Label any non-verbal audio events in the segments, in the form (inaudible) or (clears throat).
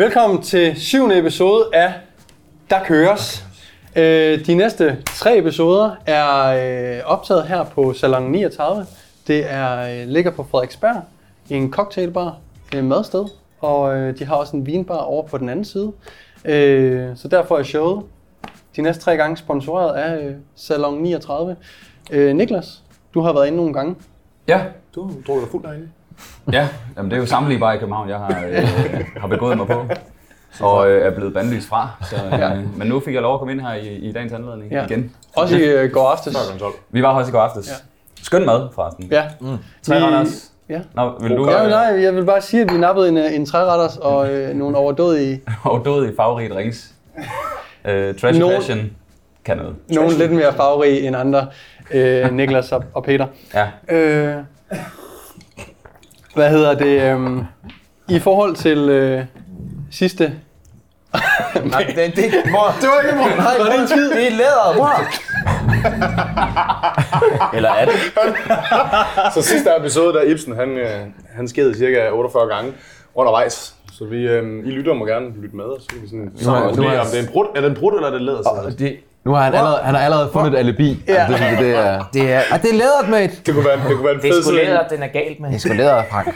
Velkommen til syvende episode af Der Køres. Øh, De næste tre episoder er øh, optaget her på Salon 39. Det er, øh, ligger på Frederiksberg i en cocktailbar, et madsted, og øh, de har også en vinbar over på den anden side. Øh, Så derfor er showet de næste tre gange sponsoreret af øh, Salon 39. Øh, Niklas, du har været inde nogle gange. Ja, Du drog dig fuld derinde. Ja. Jamen, det er jo sammenlige bare i København, jeg har, øh, har begået mig på. Og øh, er blevet bandlyst fra. Så, øh, Men nu fik jeg lov at komme ind her i, i dagens anledning Ja. igen. Også i øh, går aftes. Vi var her også i går aftes. Ja. Skøn mad, forresten. Ja. Tre Vi- retters. Ja. Nå, vil du Ja, nej, jeg vil bare sige, at vi nappede en, øh, en træretters og øh, nogle overdådige, (laughs) overdåde i farverige drinks? Øh, trash Nogen- passion kan noget. nogle lidt mere farverige end andre, øh, Niklas og, og Peter. Ja. Øh, hvad hedder det? Øh, I forhold til øh, sidste... (laughs) Nej, det, det, mor, Det var ikke mor. Nej, var det en tid? det er læder, mor. (laughs) Eller er det? (laughs) Så sidste episode, der Ibsen, han, øh, han skede cirka 48 gange undervejs. Så vi, øh, I lytter må gerne lytte med, og så kan vi sådan sammen nu er- om det er en brud, er det en brud eller er det læder? Det, Nu har han allerede, han har allerede fundet et alibi. Ja. Altså, det, synes jeg, det er... (laughs) det er, Ja, det er lædert, mate. Det kunne være, det kunne være en det er fed sgu den er galt med. Det er sgu lædert, Frank.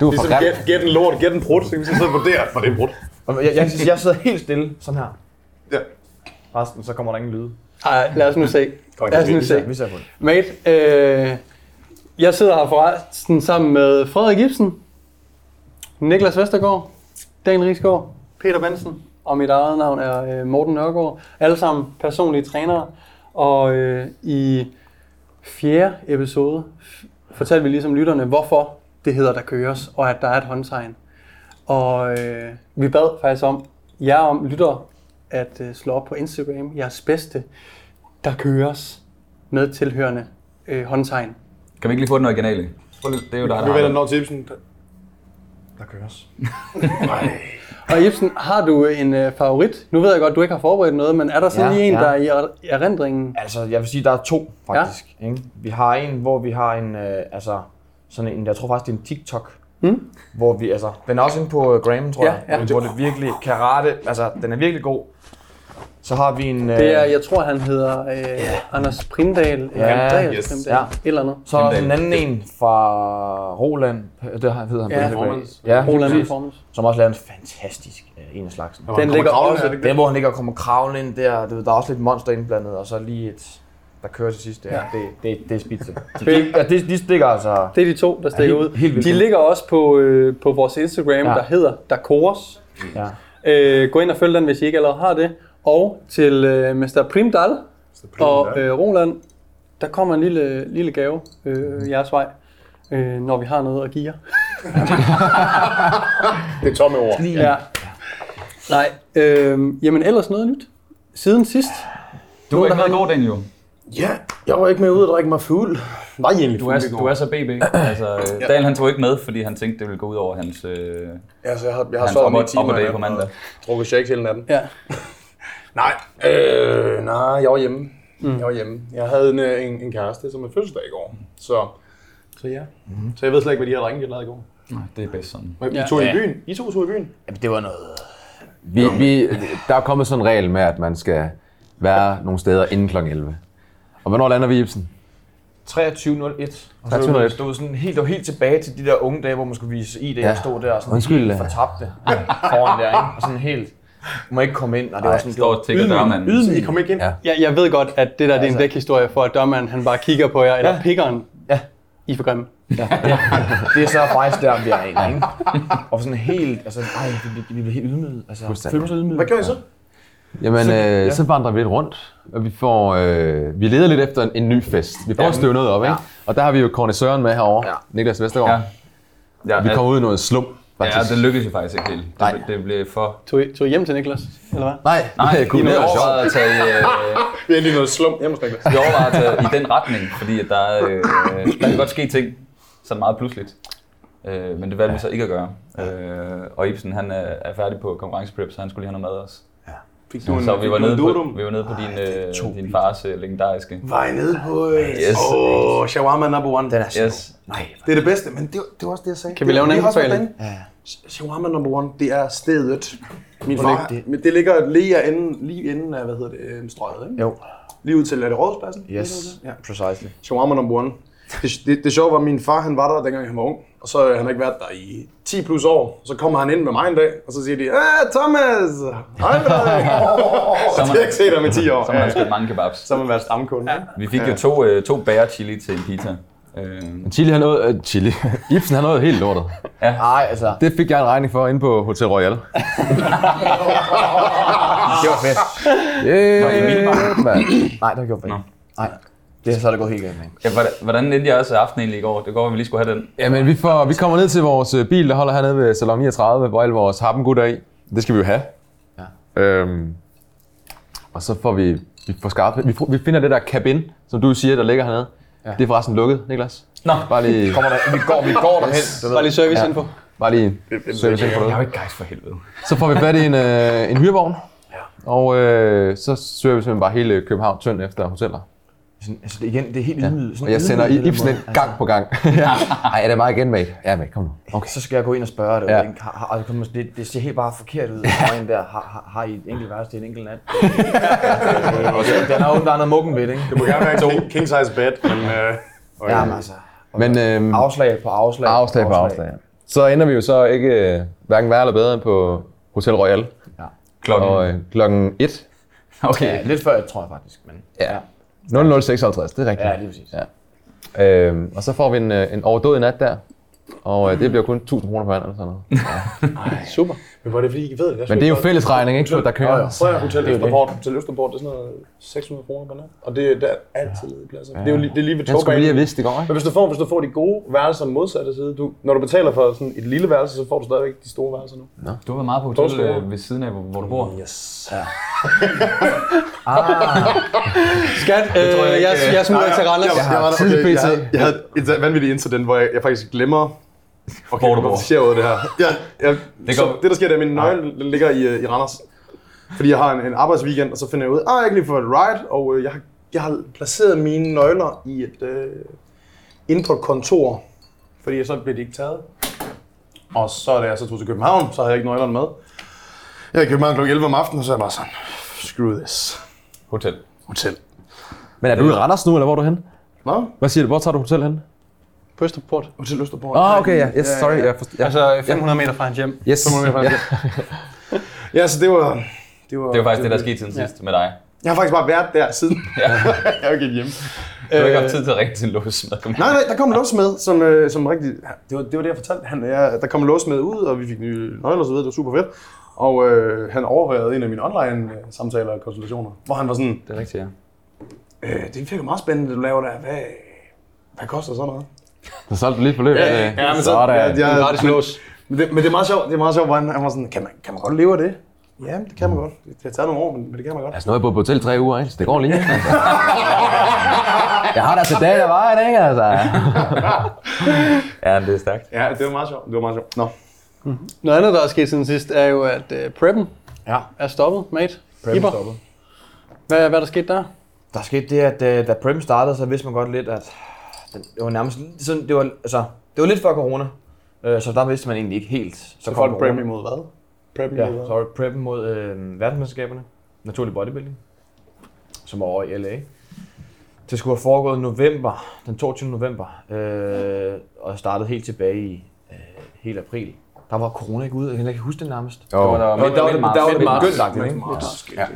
Du er for ligesom grim. gæt, gæt en lort, gæt en brud, så kan vi så sidde og vurdere, for det er brud. Jeg, jeg, jeg sidder helt stille, sådan her. Ja. Resten, så kommer der ingen lyde. Ej, lad os nu se. Lad os nu se. Vi ser på det. Mate, øh, jeg sidder her forresten sammen med Frederik Ibsen, Niklas Vestergaard, Daniel Rigsgaard, Peter Bensen, og mit eget navn er øh, Morten Nørgaard. Alle sammen personlige trænere. Og øh, i fjerde episode fortalte vi ligesom lytterne, hvorfor det hedder Der Køres, og at der er et håndtegn. Og øh, vi bad faktisk om, jer om lytter, at øh, slå op på Instagram, jeres bedste Der Køres, med tilhørende øh, håndtegn. Kan vi ikke lige få den originale? Det er jo dig, Vi der vender har den over til Ibsen. Der køres. (laughs) Og Ibsen, har du en øh, favorit? Nu ved jeg godt, du ikke har forberedt noget, men er der sådan Ja, lige en, ja. der er i er- i erindringen? Altså, jeg vil sige, der er to, faktisk. Ja. Ikke? Vi har en, hvor vi har en, øh, altså, sådan en, jeg tror faktisk, det er en TikTok. Mm. Hvor vi, altså, den er også inde på øh, Graham, tror Ja, jeg. ja. Hvor det virkelig, karate, altså, den er virkelig god. Så har vi en... Øh, Det er, jeg tror, han hedder øh, Anders Primdal. Ja, Andreas yes. Primdal. Ja. Eller andet. Så er en anden en fra Roland, det hedder han Ja. Performance. Ja, Roland. Performance. Som også laver en fantastisk øh, en af slagsen. Den ligger også- Det er, hvor han ligger og kommer kravlen ind der. Du ved, der er også lidt monster indblandet, og så lige et, der kører til sidst. Det, ja. det, det, det er spidse. (laughs) De, ja, de, de stikker altså... Det er de to, der stikker helt- ud. helt vildt de ligger også på, øh, på vores Instagram, Ja. der hedder Dakoros. Ja. Øh, gå ind og følg den, hvis I ikke allerede har det. Og til øh, Mr. Primdal og øh, Roland, der kommer en lille, lille gave øh, jeres vej, øh, når vi har noget at give jer. (laughs) Det er tomme ord. Ja. Nej, øh, jamen ellers noget nyt. Siden sidst. Du er ikke med i går, Daniel. jo. Ja, jeg var ikke med ud og drikke mig fuld. Var I egentlig Du er, du er så BB. Altså, øh, Daniel han tog ikke med, fordi han tænkte, det ville gå ud over hans, øh, Altså, jeg har, jeg har hans sovet op, ni op, timer. op og i nat på mandag. og Drukket shakes hele natten. Ja. (laughs) Nej, øh, nej, jeg var hjemme. Mm. Jeg var hjemme. Jeg havde en, øh, en, en kæreste, som er fødselsdag i går. Så, så ja. Mm. Så jeg ved slet ikke, hvad de her drenge de lavede i går. Nej, det er bedst sådan. Men I Ja. tog i Ja. byen? I to tog i byen? Jamen, det var noget... Vi, vi, der er kommet sådan en regel med, at man skal være nogle steder inden kl. 11. Og hvornår lander vi, Ibsen? 23.01. Og så 23.01. stod sådan helt, det var helt tilbage til de der unge dage, hvor man skulle vise ID Ja. og stå der og sådan Undskyld, helt fortabte foran der, ikke? Og sådan helt, du må ikke komme ind. Og det var sådan, Står og tækker dørmanden. Ydmyg. I kom ikke ind? Ja. Jeg, jeg ved godt, at det der det er en Altså- dækhistorie for, at dørmanden han bare kigger på jer, eller Ja. pikkeren. Ja. I er for grimme. det er så faktisk der, vi er inde, ikke? (laughs) Og sådan helt, altså, ej, vi, bliver- vi bliver helt ydmyget. Altså, Fuldstændig. føler mig så ydmyget. Hvad gjorde I så? Jamen, Så- så, øh, ja. så vandrer vi lidt rundt, og vi får, øh, vi leder lidt efter en, en ny fest. Vi får Ja. ja. støve noget op, ikke? Og der har vi jo Corne Søren med herovre, Ja. ja. Niklas Vestergaard. Ja. Ja. Ja, Vi kommer ud i noget slum, ja, faktisk. det lykkedes jo faktisk ikke helt. Nej. Det, det blev for... Tog I, tog I hjem til Niklas, eller hvad? Nej, Nej, det kunne det sjovt. overvejede at tage, øh, (laughs) Vi er lige noget slum hjemme hos Niklas. vi overvejede at tage i den retning, fordi at der, øh, der kan godt ske ting sådan meget pludseligt. Øh, men det valgte vi så ikke at gøre. Øh, og Ibsen han er, er færdig på konkurrenceprep, så han skulle lige have noget mad også. Fik du en, Så vi var nede på, vi var nede på din, øh, to din fars øh, legendariske. Var I nede på... Øh, Yes. Åh, shawarma number one. Den er så Yes. Nej, Det er det bedste, men det, det var også det, jeg sagde. Kan vi lave en anbefaling? hvordan- Shawarma number one, det er stedet. Min far, det? det ligger lige enden, lige enden af, hvad hedder det, øh, strøget, ikke? Jo. Lige ud til, er det Rådhuspladsen? Yes, Ja. precisely. Shawarma number one. Det, det, det sjove var, at min far han var der, dengang han var ung. Og så øh, han har ikke været der i 10 plus år. Så kommer han ind med mig en dag, og så siger de, Ah, Thomas! Hej med dig! (laughs) så det har jeg ikke set ham i 10 år. Så har man skudt mange kebabs. Så har man været stamkunde. Ja. Vi fik jo to, øh, to bære chili til en pizza. Øh, Chili har noget... Øh, chili. (laughs) Ibsen har noget helt lortet. Nej, altså, Det fik jeg en regning for inde på Hotel Royal. (laughs) det var fedt. Yeah, man. Nej, det har gjort fedt. Nej, det er så er det gået helt galt, ja, hvordan, endte jeg også aften egentlig i går? Det går, at vi lige skulle have den. Jamen, vi, får, vi kommer ned til vores øh, bil, der holder hernede ved Salon 39, hvor alle vores harpengutter er i. Det skal vi jo have. Ja. Øhm, og så får vi, vi får skaffet, vi, vi finder det der cabin, som du siger, der ligger hernede. Ja. Det er forresten lukket, Niklas. Nå. Bare lige, Kommer der, vi går, vi går derhen. Bare lige service info. bare lige service ind på Jeg er jo ikke gejst for helvede. Så får vi fat i en, øh, en hyrevogn. Ja. Og øh, så søger vi simpelthen bare hele København tynd efter hoteller. Sådan, altså, det, igen, det er helt ydmyget. Og jeg sender i Ibsen ind gang på gang. (laughs) Ej, er det mig igen, mate? Ja, mate, kom nu. Okay. Så skal jeg gå ind og spørge det. Ja. Ja. Har, har, altså, det, det ser helt bare forkert ud. Ja. Der. Har, har, I et enkelt værelse til en enkelt nat? Den er uden, der er noget mukken ved det, ikke? Det må gerne være en king, size bed, men... Øh, okay. Ja, men altså. Men øh, Afslag på afslag. afslag på afslag. ja. Så ender vi jo så ikke øh, hverken værre eller bedre end på Hotel Royal. Klokken. Og øh, klokken 1. Okay. Ja, lidt før, tror jeg faktisk. Men, Ja. 0056, det er rigtigt. ja, lige præcis. Ja. Øhm, og så får vi en, øh, en overdådig nat der. Og øh, det bliver kun 1000 kroner per mand eller sådan noget. (laughs) Super. Men er det fordi, I ved det? Jeg Men det er jo fællesregning, ikke? Der kører. Ja, så er Hotel Østerport, Hotel Østerport, det er sådan noget 600 kroner per nat. Og det, der er altid ledige pladser. Det er jo lige, det er lige ved Den skulle vi lige have togbanen. vidst i går, ikke? Men hvis du får, hvis du får de gode værelser modsatte side, du, når du betaler for sådan et lille værelse, så får du stadigvæk de store værelser nu. Du har været meget på hotel øh, ved siden af, hvor, hvor du bor. Yes. (laughs) Skat, øh, jeg, jeg jeg, ikke, jeg smutter til Randers. Jeg, jeg, var okay, jeg, PT. havde, jeg havde et vanvittigt incident, hvor jeg, jeg faktisk glemmer, okay, Hvor du bor. sker ud det her. Jeg, jeg, Det det, går- så, det der sker, det er, at min nøgle ligger i, øh, i Randers. Fordi jeg har en, en arbejdsweekend, og så finder jeg ud, at jeg kan lige få et ride, og øh, jeg, har, jeg har placeret mine nøgler i et øh, indre kontor, fordi så blev de ikke taget. Og så da jeg så tog til København, så havde jeg ikke nøglerne med. Jeg er i København kl. 11 om aftenen, og så er jeg bare sådan, screw this. Hotel. Hotel. Men er du i Randers nu, eller hvor er du hen? Hvad? Hvad siger du? Hvor tager du hotel hen? På Østerport. Hotel Østerport. Åh, oh, okay, ja. Yes, sorry. Jeg forst- ja. Altså 500 meter fra hans hjem. Yes. Ja. (laughs) Ja, så det var... Det var, Det var faktisk det, der skete siden sidst med dig. Jeg har faktisk bare været der siden. (laughs) Ja. jeg er jo ikke hjemme. Du har ikke haft tid til at ringe til en låsmed. (laughs) Nej, nej, der kom en låsmed, som, øh, som rigtig... Det var, det var det, jeg fortalte. Han, ja, der kom en låsmed ud, og vi fik nye nøgler og så videre. Det var super fedt. Og øh, han overvejede en af mine online-samtaler og konsultationer, hvor han var sådan, Det er rigtigt, ja. øh, det virker meget spændende, det du laver der. Hvad, hvad koster sådan noget? Så solgte du lige forløb. Ja, øh, men så- sådan. ja, ja. Gratis lås. Men det, men det er meget sjovt, det er meget sjovt, hvor han, var sådan, kan man, kan man godt leve af det? Ja, det kan man godt. Det har taget nogle år, men, men det kan man godt. Altså, nu har jeg boet på hotel tre uger, ikke? Så det går lige. Altså. (laughs) jeg har da til dag, der var ikke? Altså. Ja, det er stærkt. Ja, det var meget sjovt. Det var meget sjovt. Nå. Noget andet, der er sket siden sidst, er jo, at uh, preppen Ja, er stoppet, mate. Prem Iber. stoppet. Hvad, hvad er der sket der? Der skete det, at øh, da Prem startede, så vidste man godt lidt, at den, det var nærmest sådan, det var, altså, det var lidt før corona. Øh, så der vidste man egentlig ikke helt. Så, Så kom folk prep imod hvad? Prep imod Ja, hvad? så var det preppen mod øh, verdensmesterskaberne, naturlig bodybuilding, som var over i LA. Det skulle have foregået i november, den 22. november, øh, og startede helt tilbage i øh, hele april. Der var corona ikke ude, jeg kan ikke huske det nærmest. Det var der, der, der, var det- der var det marts. begyndt, ikke? Ja.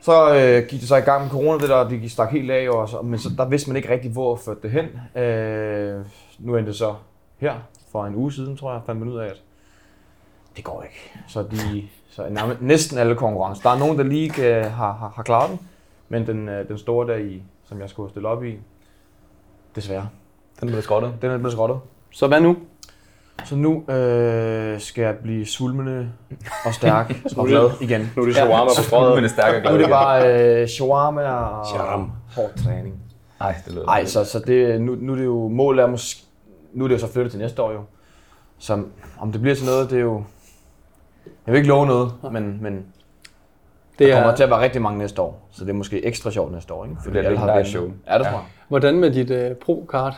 Så øh, gik det så i gang med corona, det der, de stak helt af, og så, men så, der vidste man ikke rigtig, hvor førte det hen. Øh, nu endte det så her, for en uge siden, tror jeg, fandt man ud af, at det går ikke. Så, de, så nærmest, næsten alle konkurrencer. Der er nogen, der lige øh, har, har, har klaret den, men den, øh, den store der i, som jeg skulle stille op i, desværre, Den blev skrottet. den er blevet skrottet. Så hvad nu? Så nu øh, skal jeg blive svulmende og stærk (laughs) og glad igen. Nu er det shawarma på Men strøget. det stærkere Nu er glad. det bare øh, shawarma og Shawarma. hård træning. Nej, det lyder Nej, så, så det, nu, nu er det jo, målet er måske, nu er det jo så flyttet til næste år jo. Så om det bliver til noget, det er jo, jeg vil ikke love noget, men, men Det der kommer er, til at være rigtig mange næste år. Så det er måske ekstra sjovt næste år, ikke? Fordi bliver et alle har venner. show. Ja, det Ja. hvordan med dit uh, pro-card?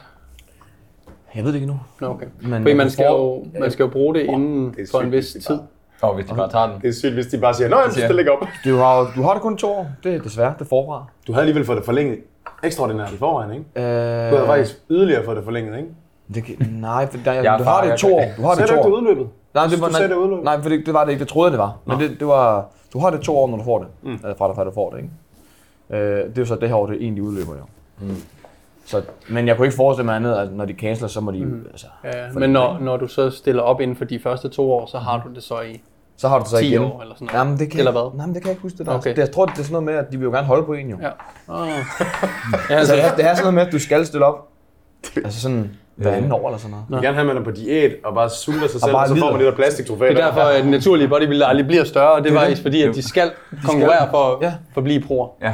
Jeg ved det ikke nu. Nå, okay. Men Fordi jeg man skal, jo, man skal jo bruge det inden det for en vis hvis det tid. Og hvis de bare tager den. Det er sygt, hvis de bare siger, nej, siger det ligger op. Du har, du har det kun to år. Det er desværre, det forfra. Du havde alligevel fået det forlænget ekstraordinært i forvejen, ikke? Øh, Du havde faktisk yderligere fået det forlænget, ikke? det, kan- nej, for der, (laughs) Jeg du har det i jeg to år. Du har det to ikke år. det udløbet? Nej, det var, du sagde det udløbet? nej, for det, det var det ikke. Det troede jeg, det var. Men det, det var, du har det to år, når du får det. Mm. Fra, fra du får det, ikke? Øh, det er jo så det her år, det egentlig udløber jo. Mm. Så, men jeg kunne ikke forestille mig andet, at når de canceler, så må de... Mm. Altså, Ja, men når, når du så stiller op inden for de første to år, så har du det så i så har du det så 10 igen. år eller sådan noget. Jamen, det kan, Eller hvad? Nej, men det kan jeg ikke huske det der. Okay. Det, jeg tror, det er sådan noget med, at de vil jo gerne holde på en jo. Ja. Oh. (laughs) ja, Altså, det, er, det er sådan noget med, at du skal stille op. Altså sådan hver anden år eller sådan noget. Jeg vil gerne have, at man er på diæt og bare sulter sig selv, bare og så får man det der plastiktrofæ. det er derfor, at den naturlige bodybuilder aldrig bliver større, og det er faktisk fordi, at de skal konkurrere for at Ja. forblive proer. Ja.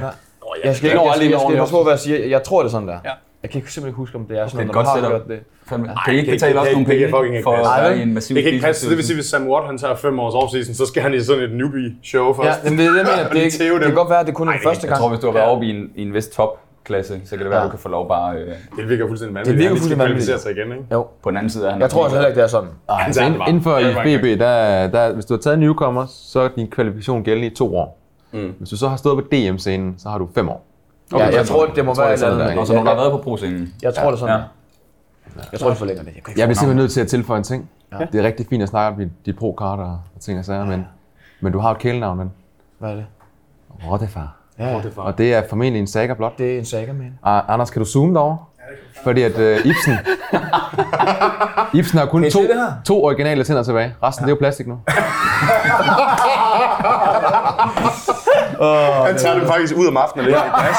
Jeg skal, Det ikke, når jeg, aldrig skal, jeg skal ordentligt passe på, hvad jeg siger. Jeg tror, det er sådan der. Ja. Jeg kan ikke- simpelthen ikke huske, om det er sådan Det er noget, et når man godt har gjort det. Fandme. Ej, Kan I ikke betale også nogle kan penge fucking for at være i en massiv Det kan ikke passe. Så det vil sige, hvis Sam Watt han tager fem års offseason, så skal han i sådan et newbie-show først. Ja, men det er det, jeg mener. (laughs) Det, er ikke- det kan godt være, at det kun er den første Jeg gang. tror, hvis du har været oppe i en, i en vis topklasse, så kan det være, Ja. at du kan få lov bare øh, Det virker fuldstændig vanvittigt. Det virker Han fuldstændig kvalificere sig igen, ikke? Jo. på den anden side af han. Jeg tror altså heller ikke, det er sådan. Han altså ind, inden for man IFBB, der, der, hvis du har taget newcomer, så er din kvalifikation gældende i to år. Mm. Hvis du så har stået på DM-scenen, så har du fem år. Ja, jeg tror, det må være det sådan, eller der er. andet. Og så nogen, der har været på pro-scenen. Jeg tror, det er sådan. Ja. Jeg tror, de forlænger det. Jeg Jeg bliver simpelthen nødt til at tilføje en ting. Ja. Det er rigtig fint at snakke om de, de pro-karter og ting og sager, men, men du har et kælenavn, men Hvad er det? Rottefar. Ja, ja. Og det er formentlig en saga blot. Det er en saga, man. Ah, Anders, kan du zoome derovre? Fordi at uh, Ibsen... (laughs) Ibsen har kun to, det to originale tænder tilbage. Resten det er jo plastik nu. (laughs) (laughs) (laughs) Han tager dem faktisk ud om aftenen og lægger i glas.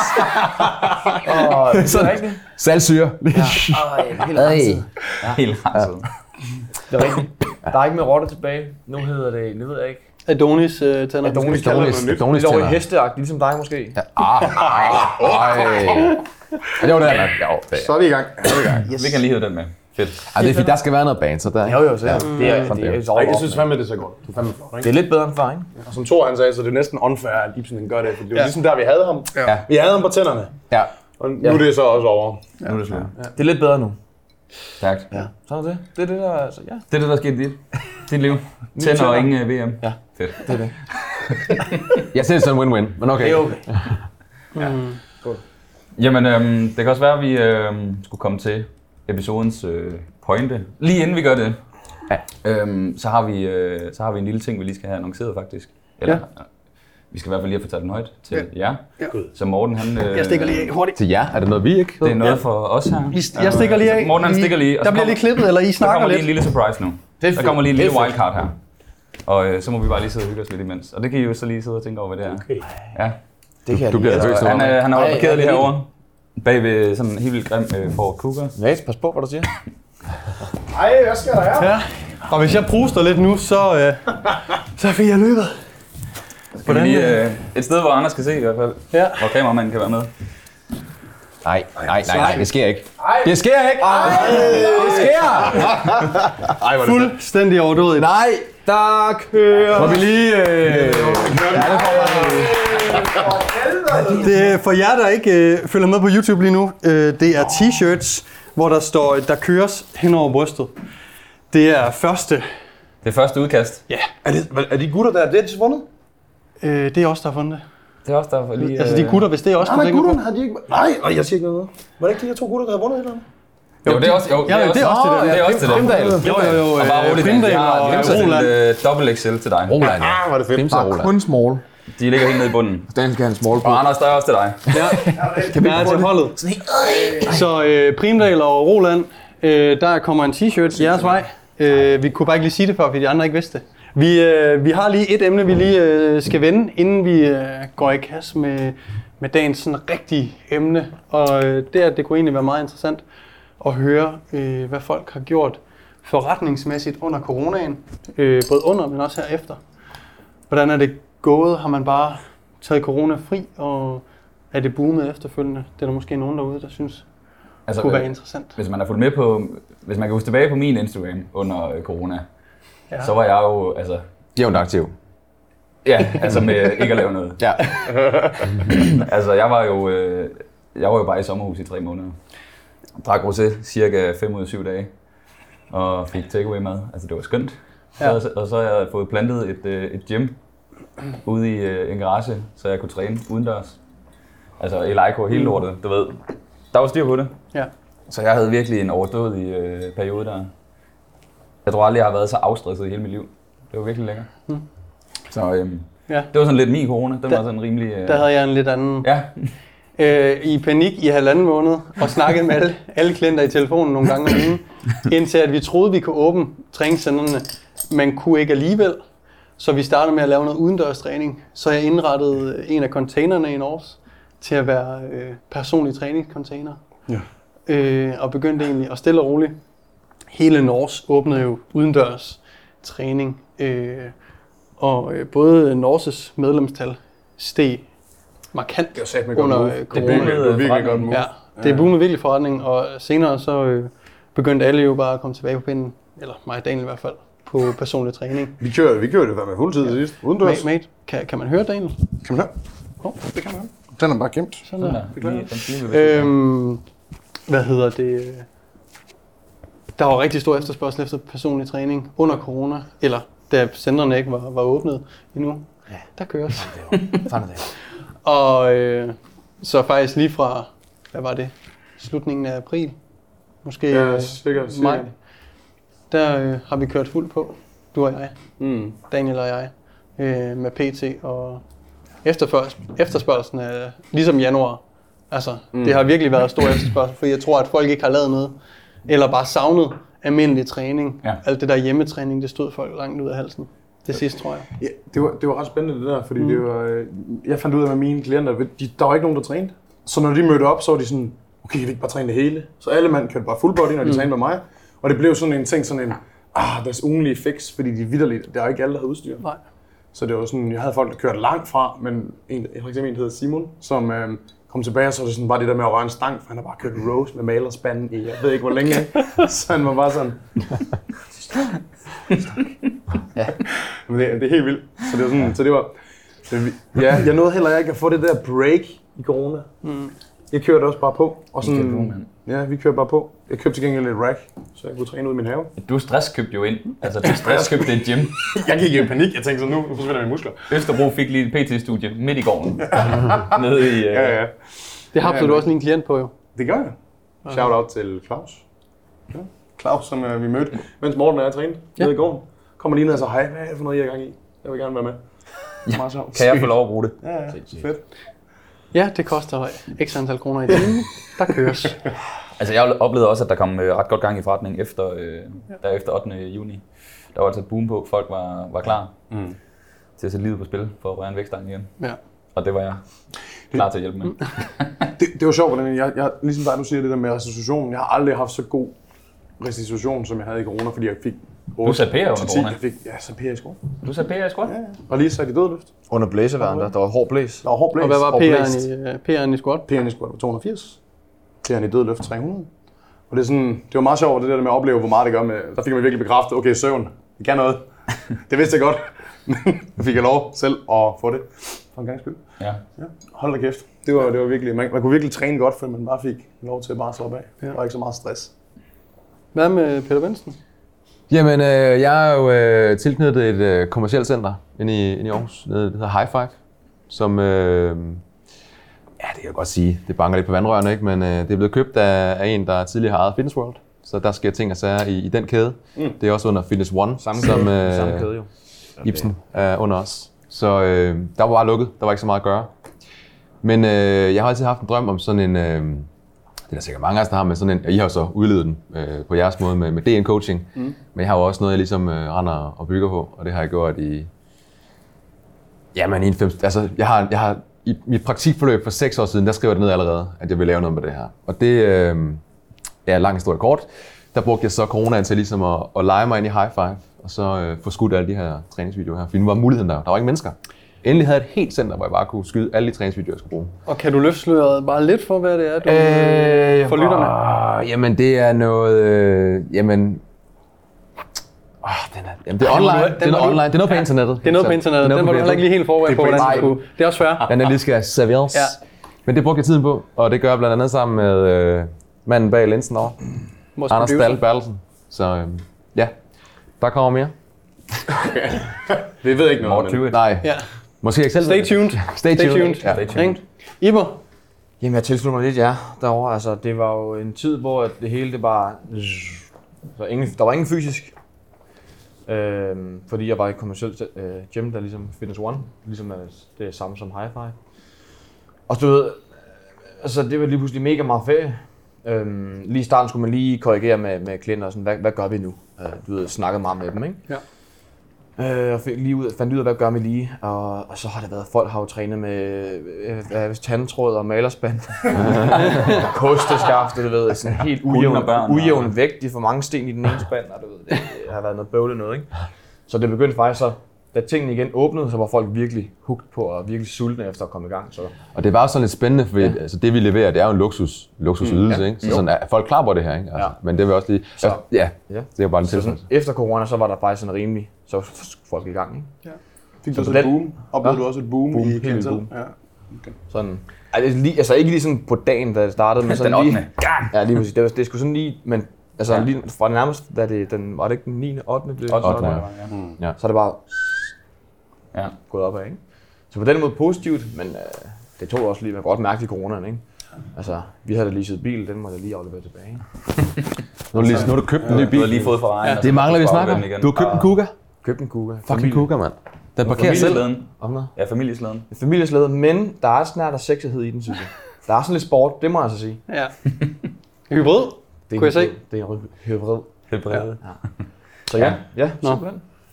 Åh, det er rigtigt. Salgsyre. Ej, helt renset. Helt renset. Det er rigtigt. Der er ikke mere rotte tilbage. Nu hedder det, det ved jeg ikke. Adonis øh, tænder. Adonis Adonis, det nyt. Adonis Lidt over tænder. hesteagtigt, ligesom dig måske. Ja. Ah, (laughs) ej, ej. Ja, det var det, han Jo, det. Så er vi i gang. Så er vi i gang. Vi kan lige hive den med. Fedt. Ej, det er fint, der skal være noget band, så der. Jo, jo, så ja. det er, det er, det er, det. så Ej, jeg synes fandme, det ser godt. Du er fandme flot, det ikke? er lidt bedre end før, ikke? Og som Thor han sagde, så det er næsten unfair, at Ibsen han gør det. For det var Ja. ligesom der, vi havde ham. Ja. Vi havde ham på tænderne. Ja. Og nu er det så også over. Nu er det slut. Det er lidt bedre nu. Stærkt. Ja. Sådan er det. Det er det, der altså, ja. Det er det, der er sket i dit, dit liv. Tænder og ingen øh, VM. Ja. Fedt. Det er det. Jeg ser det som en win-win, men okay. Det er okay. (laughs) Jamen, øhm, det kan også være, at vi øhm, skulle komme til episodens øh, pointe. Lige inden vi gør det, Ja. øhm, så, har vi, øh, så har vi en lille ting, vi lige skal have annonceret faktisk. Eller, ja. vi skal i hvert fald lige have fortalt den højt til ja. jer. Ja. Så Morten, han, øh, Jeg stikker lige af hurtigt. Til jer, er det noget, vi ikke Det er noget for os her. I- Jeg stikker lige af. Morten, han I- stikker lige. og Der så bliver kommer- lige klippet, eller I Så snakker kommer lige en lidt. lille surprise nu. Det er Der kommer lige en lille wildcard her. Og øh, så må vi bare lige sidde og hygge os lidt imens. Og det kan I jo så lige sidde og tænke over, hvad det er. Okay. Ja. Det kan du bliver nervøs. Han, øh, han er Ej, jo parkeret jeg lige herovre. Bag ved sådan en helt vildt grim øh, Ford Cougar. Nate, pas på, hvad du siger. (laughs) Ej, hvad skal der her? Ja. Og hvis jeg pruster lidt nu, så, øh, så fik jeg løbet. Skal vi lige, øh, et sted, hvor Anders kan se i hvert fald. Ja. Hvor kameramanden kan være med. Nej, nej, nej, nej, det sker ikke. Det sker ikke! Det sker! Ej, hvor er det. Fuldstændig overdådigt. Nej, der kører... Må vi lige... Øh... Det er for jer, der ikke øh, følger med på YouTube lige nu. Øh, det er t-shirts, hvor der står, der køres hen over brystet. Det er første. Det er første udkast. Ja, Er, det, er de gutter der, det er de vundet? øh, det er os, der har fundet det. Det er også derfor lige... Altså de gutter, hvis det er os, Nej, der nej, gutterne har de ikke... Nej, og jeg siger ikke noget. Var det ikke de her to gutter, der har vundet et eller andet? Jo, det er også, jo, Ja, det er også til dem. Det er også til dem. Primdal. Jo, jo, jo. Og bare roligt, Primdal har og har Roland. en øh, dobbelt XL til dig. Roland, ja. Ah, var det fedt. Roland. Kun small. De ligger helt nede i bunden. Den skal have en small. Og Anders, der er også til dig. Kan vi til holdet. Så øh, Primdal og Roland, øh, der kommer en t-shirt jeres vej. Øh, vi kunne bare ikke lige sige det før, fordi de andre ikke vidste det. Vi, øh, vi har lige et emne, vi lige øh, skal vende, inden vi øh, går i kasse med, med dagens sådan rigtige emne. Og øh, det, er, det kunne egentlig være meget interessant at høre, øh, hvad folk har gjort forretningsmæssigt under coronaen. Øh, både under, men også herefter. Hvordan er det gået? Har man bare taget corona fri, og er det boomet efterfølgende? Det er der måske nogen derude, der synes Altså, kunne være øh, interessant. hvis man har fulgt med på... Hvis man kan huske tilbage på min Instagram under øh, corona, Ja. så var jeg jo, altså... Jævnt aktiv. Ja, altså med ikke at lave noget. Ja. (laughs) Altså, jeg var jo... Øh, jeg var jo bare i sommerhus i tre måneder. Drak rosé cirka 5 ud af 7 dage. Og fik takeaway mad. Altså det var skønt. Ja. Ja. Så, og så har jeg fået plantet et, øh, et gym ude i øh, en garage, så jeg kunne træne udendørs. Altså i Leiko, hele lortet, du ved. Der var styr på det. Ja. Så jeg havde virkelig en overdådig øh, periode der. Jeg tror aldrig, jeg har været så afstresset i hele mit liv. Det var virkelig lækkert. Mm. Så øhm, Ja. det var sådan lidt min corona. Den Der- var sådan rimelig... Øh, Der havde jeg en lidt anden Ja, (laughs) øh, i panik i halvanden måned og snakkede med alle, alle klienter i telefonen nogle gange om ugen, indtil at vi troede, vi kunne åbne træningscentrene, men kunne ikke alligevel. Så vi startede med at lave noget udendørs træning. Så jeg indrettede en af containerne i Norge til at være øh, personlig træningscontainer. Ja. Øh, og begyndte egentlig at stille og roligt. Hele Norge åbnede jo udendørs træning. Øh, og øh, både Norses medlemstal steg markant Det var godt under move. øh, Det corona. boomede, det var virkelig godt move. Ja, det boomede virkelig forretningen, og senere så øh, begyndte alle jo bare at komme tilbage på pinden, eller mig og Daniel i hvert fald, på personlig træning. Vi kører, vi kører det med fuldtid ja. sidst. Udendørs. Mate, mate kan, kan man høre Daniel? Kan man høre? Hov, det kan man høre. Den er bare gemt. Sådan sådan der. der. Øhm, hvad hedder det? Der var rigtig stor efterspørgsel efter personlig træning under corona, eller da centrene ikke var, var åbnet endnu. Ja. Der køres. Sådan er det. (laughs) Og øh, så faktisk lige fra, hvad var det, slutningen af april, måske Ja, øh, sikkert. sikkert. maj, der øh, har vi kørt fuldt på, du og jeg, Mm. Daniel og jeg, øh, med PT, og efterspørgs- efterspørgselen er ligesom januar. Altså, mm. det har virkelig været stor efterspørgsel, fordi jeg tror, at folk ikke har lavet noget, eller bare savnet almindelig træning. Ja. Alt det der hjemmetræning, det stod folk langt ud af halsen. Det sidste, tror jeg. Ja, det var, det var ret spændende det der, fordi mm. det var, øh, jeg fandt ud af med mine klienter, de, der var ikke nogen, der trænede. Så når de mødte op, så var de sådan, okay, kan vi ikke bare træne det hele? Så alle mand kørte bare full body, når de mm. trænede med mig. Og det blev sådan en ting, sådan en, ah, deres ugenlige fix, fordi de vidderligt, der er ikke alle, der havde udstyr. Nej. Så det var sådan, jeg havde folk, der kørte langt fra, men en, for eksempel en, der hedder Simon, som øh, kom tilbage, og så var det sådan bare det der med at røre en stang, for han har bare kørt roast med malerspanden i, jeg ved ikke hvor længe, (laughs) så han var bare sådan, ja. (laughs) Men det, det er helt vildt. Så det var sådan, så det var, ja, jeg nåede heller ikke at få det der break i corona. Mm. Jeg kørte også bare på, og sådan, mand. ja, vi kørte bare på. Jeg købte til gengæld et rack, så jeg kunne træne ud i min have. Du stresskøbte jo ind. Altså, du stresskøbte et gym. (laughs) Jeg gik i panik, jeg tænkte så, nu forsvinder mine muskler. Østerbro fik lige et PT-studie midt i gården. (laughs) Nede i... Øh, Ja, ja. Det har Ja, du også lige en klient på, jo. Det gør jeg. Shout out til Claus. Ja. Claus, som uh, vi mødte, mens Morten og jeg trænede Ja. nede i gården. Kommer lige ned og så, hej, hvad er det for noget, I er gang i? Jeg vil gerne være med. Ja. Meget sjovt. Kan jeg få lov at bruge det? Ja, ja. Fedt. Ja, det koster x antal kroner i timen. Der køres. (laughs) Altså, jeg oplevede også, at der kom øh, ret godt gang i forretningen efter, øh, der efter 8. juni. Der var altså et boom på, folk var, var klar Mm. til at sætte livet på spil for at røre en vækstang igen. Ja. Og det var jeg klar til at hjælpe med. (laughs) Det, det var sjovt, hvordan jeg, jeg, ligesom dig, du siger det der med restitution. Jeg har aldrig haft så god restitution, som jeg havde i corona, fordi jeg fik 8 Du satte PR under til 10. corona. Jeg fik, ja, så PR i skole. Du sagde PR i squat? Ja, ja. Og lige sat i dødløft. Under blæseværen, der, der var hård blæs. Der var hård blæs. Og hvad var. PR'en i, øh, PR'en i squat? PR'en i squat var 280. PR'en i dødløft 300. Og det, er sådan, det var meget sjovt, det der med at opleve, hvor meget det gør med... Der fik man virkelig bekræftet, okay, søvn, det kan noget. (laughs) det vidste jeg godt. Men (laughs) jeg fik jeg lov selv at få det. For en gang skyld. Ja. Ja, hold da kæft. Det var, det var virkelig, man, man kunne virkelig træne godt, fordi man bare fik lov til at bare slappe af. Ja. Der var ikke så meget stress. Hvad med Peter Benson? Jamen, øh, jeg er jo øh, tilknyttet et øh, kommersielt center inde i, inde i Aarhus, nede, det hedder High Five, som, øh, ja, det kan jeg godt sige, det banker lidt på vandrørene, ikke? men øh, det er blevet købt af, af en, der tidligere har ejet Fitness World, så der sker ting og sager i, i den kæde. Mm. Det er også under Fitness One, Samme som kæde, øh, samme kæde jo. Ibsen er under os. Så øh, der var bare lukket, der var ikke så meget at gøre. Men øh, jeg har altid haft en drøm om sådan en, øh, er der sikkert mange af os, der har med sådan en, I har jo så udledet den øh, på jeres måde med, med DN coaching, mm. men jeg har jo også noget, jeg ligesom øh, render og bygger på, og det har jeg gjort i, jamen i en fem, altså jeg har, jeg har i mit praktikforløb for seks år siden, der skrev jeg det ned allerede, at jeg vil lave noget med det her. Og det øh, er lang historie kort. Der brugte jeg så coronaen til ligesom at, at lege mig ind i high five, og så øh, få skudt alle de her træningsvideoer her. For nu var muligheden der. Der var ingen mennesker. Endelig havde jeg et helt center, hvor jeg bare kunne skyde alle de træningsvideoer, jeg skulle bruge. Og kan du løfte sløret bare lidt for, hvad det er, du... Øh, for lytterne? Åh, jamen, det er noget... Øh, jamen... Åh, den er, jamen, det er online. den det er noget online. Det er noget på internettet. Det er noget på internettet. det er Den var du heller ikke lige helt forberedt på, Det hvordan du skulle. Det er også fair. Den er lige skal serveres. Ja. Men det brugte jeg tiden på, og det gør jeg blandt andet sammen med, øh, manden bag linsen over. Vores Anders. Dahl Bertelsen. Så øhm, ja, der kommer mere. (laughs) Det ved jeg ikke noget om. Nej, Ja. Måske ikke selv. Stay tuned. (laughs) Stay Stay tuned. tuned. Ja. Stay tuned. Iber, Jamen, jeg tilslutter mig lidt, ja, derovre. Altså, det var jo en tid, hvor at det hele, det bare... Så ingen, der var ingen fysisk. Øhm, fordi jeg var i kommersielt øh, gym, der ligesom Fitness One, ligesom er det er samme som Hi-Fi. Og du ved, øh, altså det var lige pludselig mega meget ferie. Øhm, lige i starten skulle man lige korrigere med, med klienter og sådan, hvad, hvad gør vi nu? Øh, du ved, snakkede meget med dem, ikke? Ja. Øh, og fik lige ud, fandt ud af, hvad gør vi lige? Og, og så har det været, folk har jo trænet med øh, tandtråd og malerspand. (laughs) Kosteskaft, du ved, sådan helt ujævn, ujævn vægt. De får mange sten i den ene spand, og du ved, det, det har været noget bøvlet noget, ikke? Så det begyndte faktisk så, da tingene igen åbnede, så var folk virkelig hooked på og virkelig sultne efter at komme i gang. Så Og det er bare sådan lidt spændende, fordi ja. altså, det vi leverer, det er jo en luksus, luksusydelse, ikke? Så sådan, er folk klar på det her, ikke? Altså, Ja. Men det vil også lige... Så- Altså, ja, ja. det er bare en Så sådan, tilfælde. efter corona, så var der faktisk sådan rimelig, så folk i gang, ikke? Fik Så du også på et boom? Oplevede Ja. du også et boom, Boom, i boom. Ja. Sådan, ej, det er lige, altså ikke lige sådan på dagen, da det startede, men (laughs) sådan Den lige... 8. Gang! Ja, lige præcis. Det, var, det skulle sådan lige, men altså Ja. ja. lige fra det nærmest, hvad det, den, var det ikke den 9. 8. blev 8. startet? ja. Så er det bare Ja. gået op af, ikke? Så på den måde positivt, men øh, det tog også lige, man kan godt mærke i coronaen, ikke? Altså, vi havde da leaset bil, den må jeg lige aflevere tilbage. (laughs) Nu har du, lige, nu har du købt en ny Du bil. har lige fået fra så Det mangler vi du snakker om. Du har købt en Kuga. Købte en Kuga. Fucking Kuga, mand. Den parkerer selv. Familieslæden. Om noget. Ja, familieslæden. Familieslæde, men der er snart af sexighed i den, synes jeg. Der er sådan lidt sport, det må jeg altså sige. ja. Hybrid. Det er Kunne jeg se? en hybrid. Det er en hybrid. Helbred. Så ja, ja, Nå.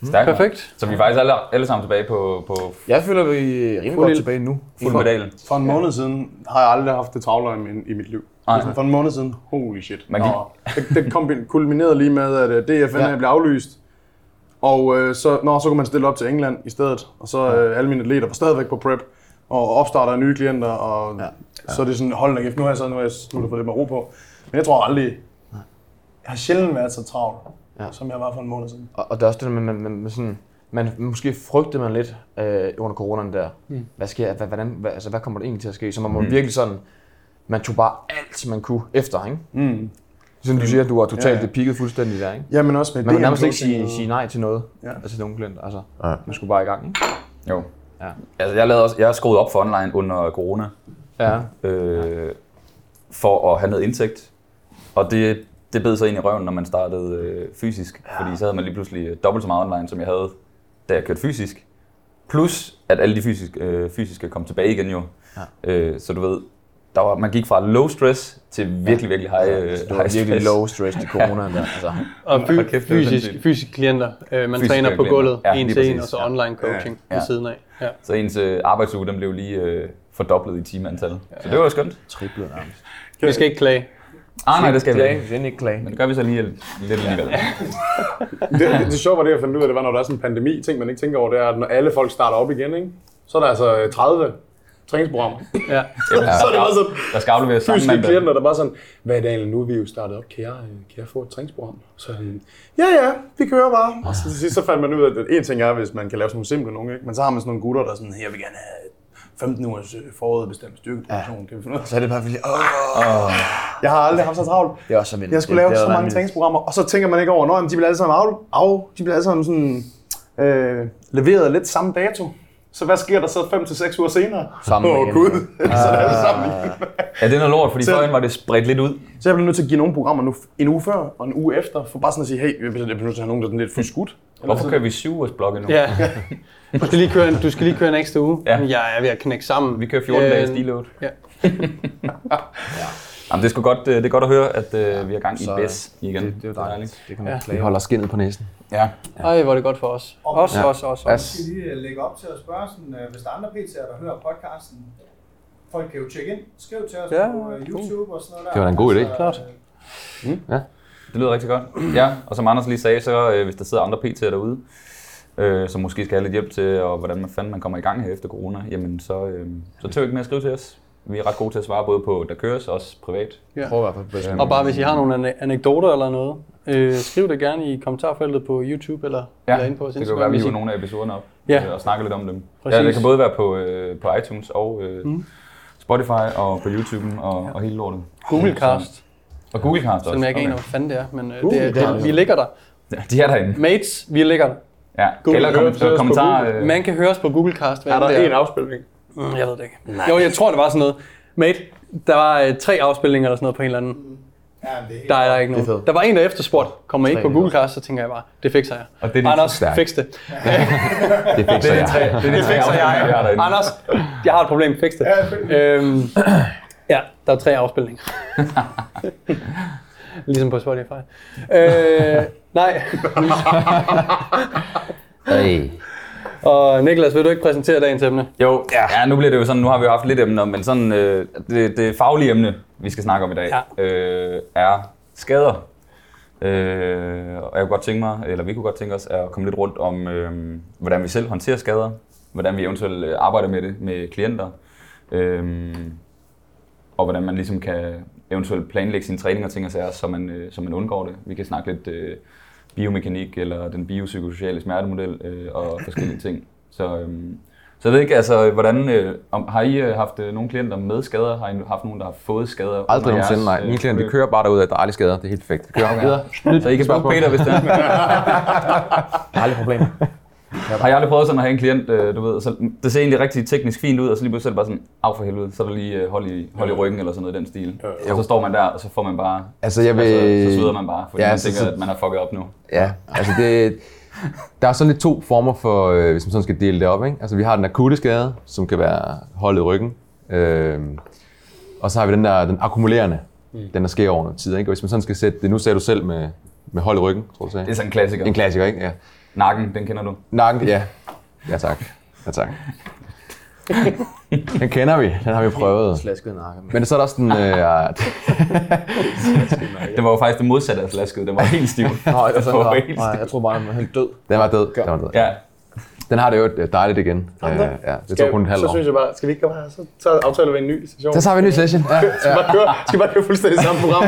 Stærkt. Perfekt. Så vi er faktisk alle, alle sammen tilbage på, på Jeg føler, vi er rimelig godt tilbage nu. fuld medaljen. For en måned siden har jeg aldrig haft det travlere i, i mit liv. Nej. Sådan For en måned siden, holy shit. Magi. Nå, det, det kulminerede lige med, at øh, DFN Ja. ja. blev aflyst. Og øh, så, nå, så kunne man stille op til England i stedet. Og så øh, alle mine atleter var stadigvæk på prep. Og opstarter af nye klienter. Og ja. så er det sådan, hold da kæft, nu har jeg så nu har jeg sluttet for lidt med ro på. Men jeg tror aldrig, jeg har sjældent været så travl, Ja. ja. som jeg var for en måned siden. Og, og det er også det med, med, med, med sådan, man, måske frygtede man lidt øh, under coronaen der. Mm. Hvad sker, hvad, hvordan, hvad, altså, hvad kommer der egentlig til at ske? Så man må mm. virkelig sådan, man tog bare alt, man kunne efter, ikke? Mm. Som du siger, du var totalt Ja, ja, ja. ja. peaked fuldstændig der, ikke? Ja, men også med Man DM nærmest ikke sige, sige nej til noget, Ja. ja. altså nogle klienter. Altså, Ja. man skulle bare i gang, ikke? Jo. Ja. Altså, jeg, lavede også, jeg skruede op for online under corona. Ja. øh, for at have noget indtægt. Og det, det bed sig ind i røven, når man startede øh, fysisk. Ja. Fordi så havde man lige pludselig øh, dobbelt så meget online, som jeg havde, da jeg kørte fysisk. Plus, at alle de fysiske, øh, fysiske kom tilbage igen jo. Ja. Øh, så du ved, der var, man gik fra low stress til virkelig, virkelig high, øh, Det var high virkelig stress. low stress i coronaen (laughs) der. Altså. Og fy- kæft, fysisk, fysiske klienter. Øh, man Fysiske træner på klienter. gulvet, Ja, en til en, og så Ja. online coaching Ja. ved siden af. Ja. Så ens øh, arbejdsuge, den blev lige øh, fordoblet i timeantal. Så det var jo skønt. Triplet nærmest. Vi skal ikke klage. Ah, nej, det skal vi Klage, ikke. vi ikke klage. Men det gør vi så lige lidt alligevel. (laughs) Det, det, det sjove var det, jeg fandt ud af, det var, når der er sådan en pandemi, ting man ikke tænker over, det er, at når alle folk starter op igen, ikke? så er der altså øh, 30 træningsprogrammer. Ja. (laughs) så er det bare sådan, Der skal afleveres samme mandag. klienter, der bare sådan, hvad er Daniel, nu er vi jo startet op, kan jeg, øh, kan jeg få et træningsprogram? Så han, ja ja, vi kører bare. Og så til sidst så fandt man ud af, at en ting er, hvis man kan lave sådan nogle simple nogle, ikke? men så har man sådan nogle gutter, der er sådan, jeg vil gerne have 15 ugers øh, forudbestemt styrkeproduktion. Ja. Kan vi finde ud af? Så er det bare fordi, åh, Jeg har aldrig haft så travlt. det er også så vildt. Jeg skulle Det- lave det er så mange træningsprogrammer, og så tænker man ikke over, at de bliver alle sammen af, af, de bliver alle sammen sådan, øh, leveret lidt samme dato. Så hvad sker der så 5 til seks uger senere? Sammen Åh oh, gud, (laughs) så er det alle sammen. Ja, det er noget lort, fordi Så- førhen var det spredt lidt ud. Så jeg bliver nødt til at give nogle programmer nu en uge før og en uge efter, for bare sådan at sige, hey, jeg bliver nødt til at have nogen, der er sådan lidt for skudt. Hvorfor kører vi syv ugers blok nu? ja. (laughs) Du skal, lige køre en, du skal lige køre en ekstra uge. Ja. Ja. Jeg er ved at knække sammen. Vi kører 14 Øh, dages deload. Ja. (laughs) Jamen, det er sgu godt, øh, det er godt at høre, at øh, vi har gang i BES igen. Det, det er jo dejligt. Det kan man Ja. ja. Vi klage holder skinnet på næsen. Ja. Ej, hvor er det godt for os. Os, Ja. os, os, Ja. os. skal lige øh, lægge op til at spørge, sådan, hvis der er andre PT'er, der hører podcasten, folk kan jo tjekke ind, skriv til os Ja, på YouTube og sådan noget der. Det var da en god idé. Klart. øh, Det lyder rigtig godt. (clears throat) Ja, og som Anders lige sagde, så øh, hvis der sidder andre PT'er derude, øh, som måske skal have lidt hjælp til, og hvordan man fanden man kommer i gang her efter corona, jamen så, øh, så tøv ikke med at skrive til os. Vi er ret gode til at svare både på, der køres, og også privat. Prøv i hvert fald bedst. Og bare hvis I har nogle ane- anekdoter eller noget, øh, skriv det gerne i kommentarfeltet på YouTube eller, Ja, eller inde på vores det kan Instagram. være, at vi hvis I- hiver nogle af episoderne op Ja. øh, og snakker lidt om dem. Præcis. Ja, det kan både være på, øh, på iTunes og øh, Mm. Spotify og på YouTube og, og hele lortet. Googlecast. Og Google Cast også. Selvom jeg ikke okay. aner, hvad fanden det er, men øh, Uh, det, det det, det, jeg vi ligger der. Ja, de er derinde. Mates, vi ligger der. Ja, Google eller kom, på kommentarer. Øh, Man kan høres på Google Cast, hvad Er der det en afspilning? Mm, jeg ved det ikke. Nej. Jo, jeg tror, det var sådan noget. Mate, der var øh, tre afspilninger eller sådan noget på en eller anden. Ja, det er helt Der er der ikke Det nogen. fedt. Der var en, der efterspurgte, kommer ikke Tre, på Google Cast, så tænker jeg bare, det fikser jeg. Og det er de Anders, stærkt. fix det. (laughs) Det fik så jeg. det er de tre fikser jeg. derinde. Anders, jeg har et problem, fix det. Øhm, ja, der er tre afspilninger. (laughs) ligesom på Spotify. Øh, nej, Hey. og Niklas, vil du ikke præsentere dagens emne? Jo, ja. ja, nu bliver det jo sådan, nu har vi jo haft lidt emner, men sådan, øh, det, det faglige emne, vi skal snakke om i dag, Ja. øh, er skader. Øh, og jeg kunne godt tænke mig, eller vi kunne godt tænke os, at komme lidt rundt om, øh, hvordan vi selv håndterer skader, hvordan vi eventuelt øh, arbejder med det med klienter, øh, og hvordan man ligesom kan eventuelt planlægge sine træninger og ting og sager, så man, øh, så man undgår det. Vi kan snakke lidt øh, biomekanik eller den biopsykosociale smertemodel øh, og forskellige ting. Så, øh, så jeg ved ikke, altså, hvordan, øh, om, har I øh, haft øh, nogle klienter med skader? Har I haft nogen, der har fået skader? Aldrig nogensinde, nej. øh, Mine klienter, de forløb? kører bare derud af dejlige skader. Det er helt perfekt. Vi kører videre. Så I kan spørge Peter, hvis det er. (laughs) Aldrig problem. Har jeg aldrig prøvet sådan at have en klient, øh, du ved, så det ser egentlig rigtig teknisk fint ud, og så lige pludselig er det bare sådan, af for helvede, så er der lige øh, hold, i, hold i ryggen eller sådan noget i den stil. Og så står man der, og så får man bare, Altså, jeg vil... altså, så sveder man bare, fordi Ja, ja, man så- tænker, så- at man har fucket op nu. Ja, altså det, der er sådan lidt to former for, øh, hvis man sådan skal dele det op. Ikke? Altså vi har den akutte skade, som kan være hold i ryggen. Øh, og så har vi den der, den akkumulerende, mm. den der sker over noget tid. Ikke? Og hvis man sådan skal sætte det, nu sagde du selv med, med hold i ryggen, tror du sagde. Det er sådan en klassiker. En klassiker, ikke? Ja. Nakken, den kender du. Nakken, ja. Ja tak. Ja tak. Den kender vi, den har vi prøvet. Slasket nakke. Men så er der også den, øh, (laughs) Det var jo faktisk det modsatte af slasket. Den var helt stiv. Nej, det var helt (laughs) Nej, stiv. jeg tror bare, den var helt død. den var død. Den var død. Ja, Den har det jo dejligt igen. Øh, ja, det tog kun et halvt så år. synes jeg bare, skal vi ikke komme her, så, så aftaler vi en ny session. Så tager vi en ny session. (laughs) Ja, Skal ja. bare køre, skal bare køre fuldstændig samme program.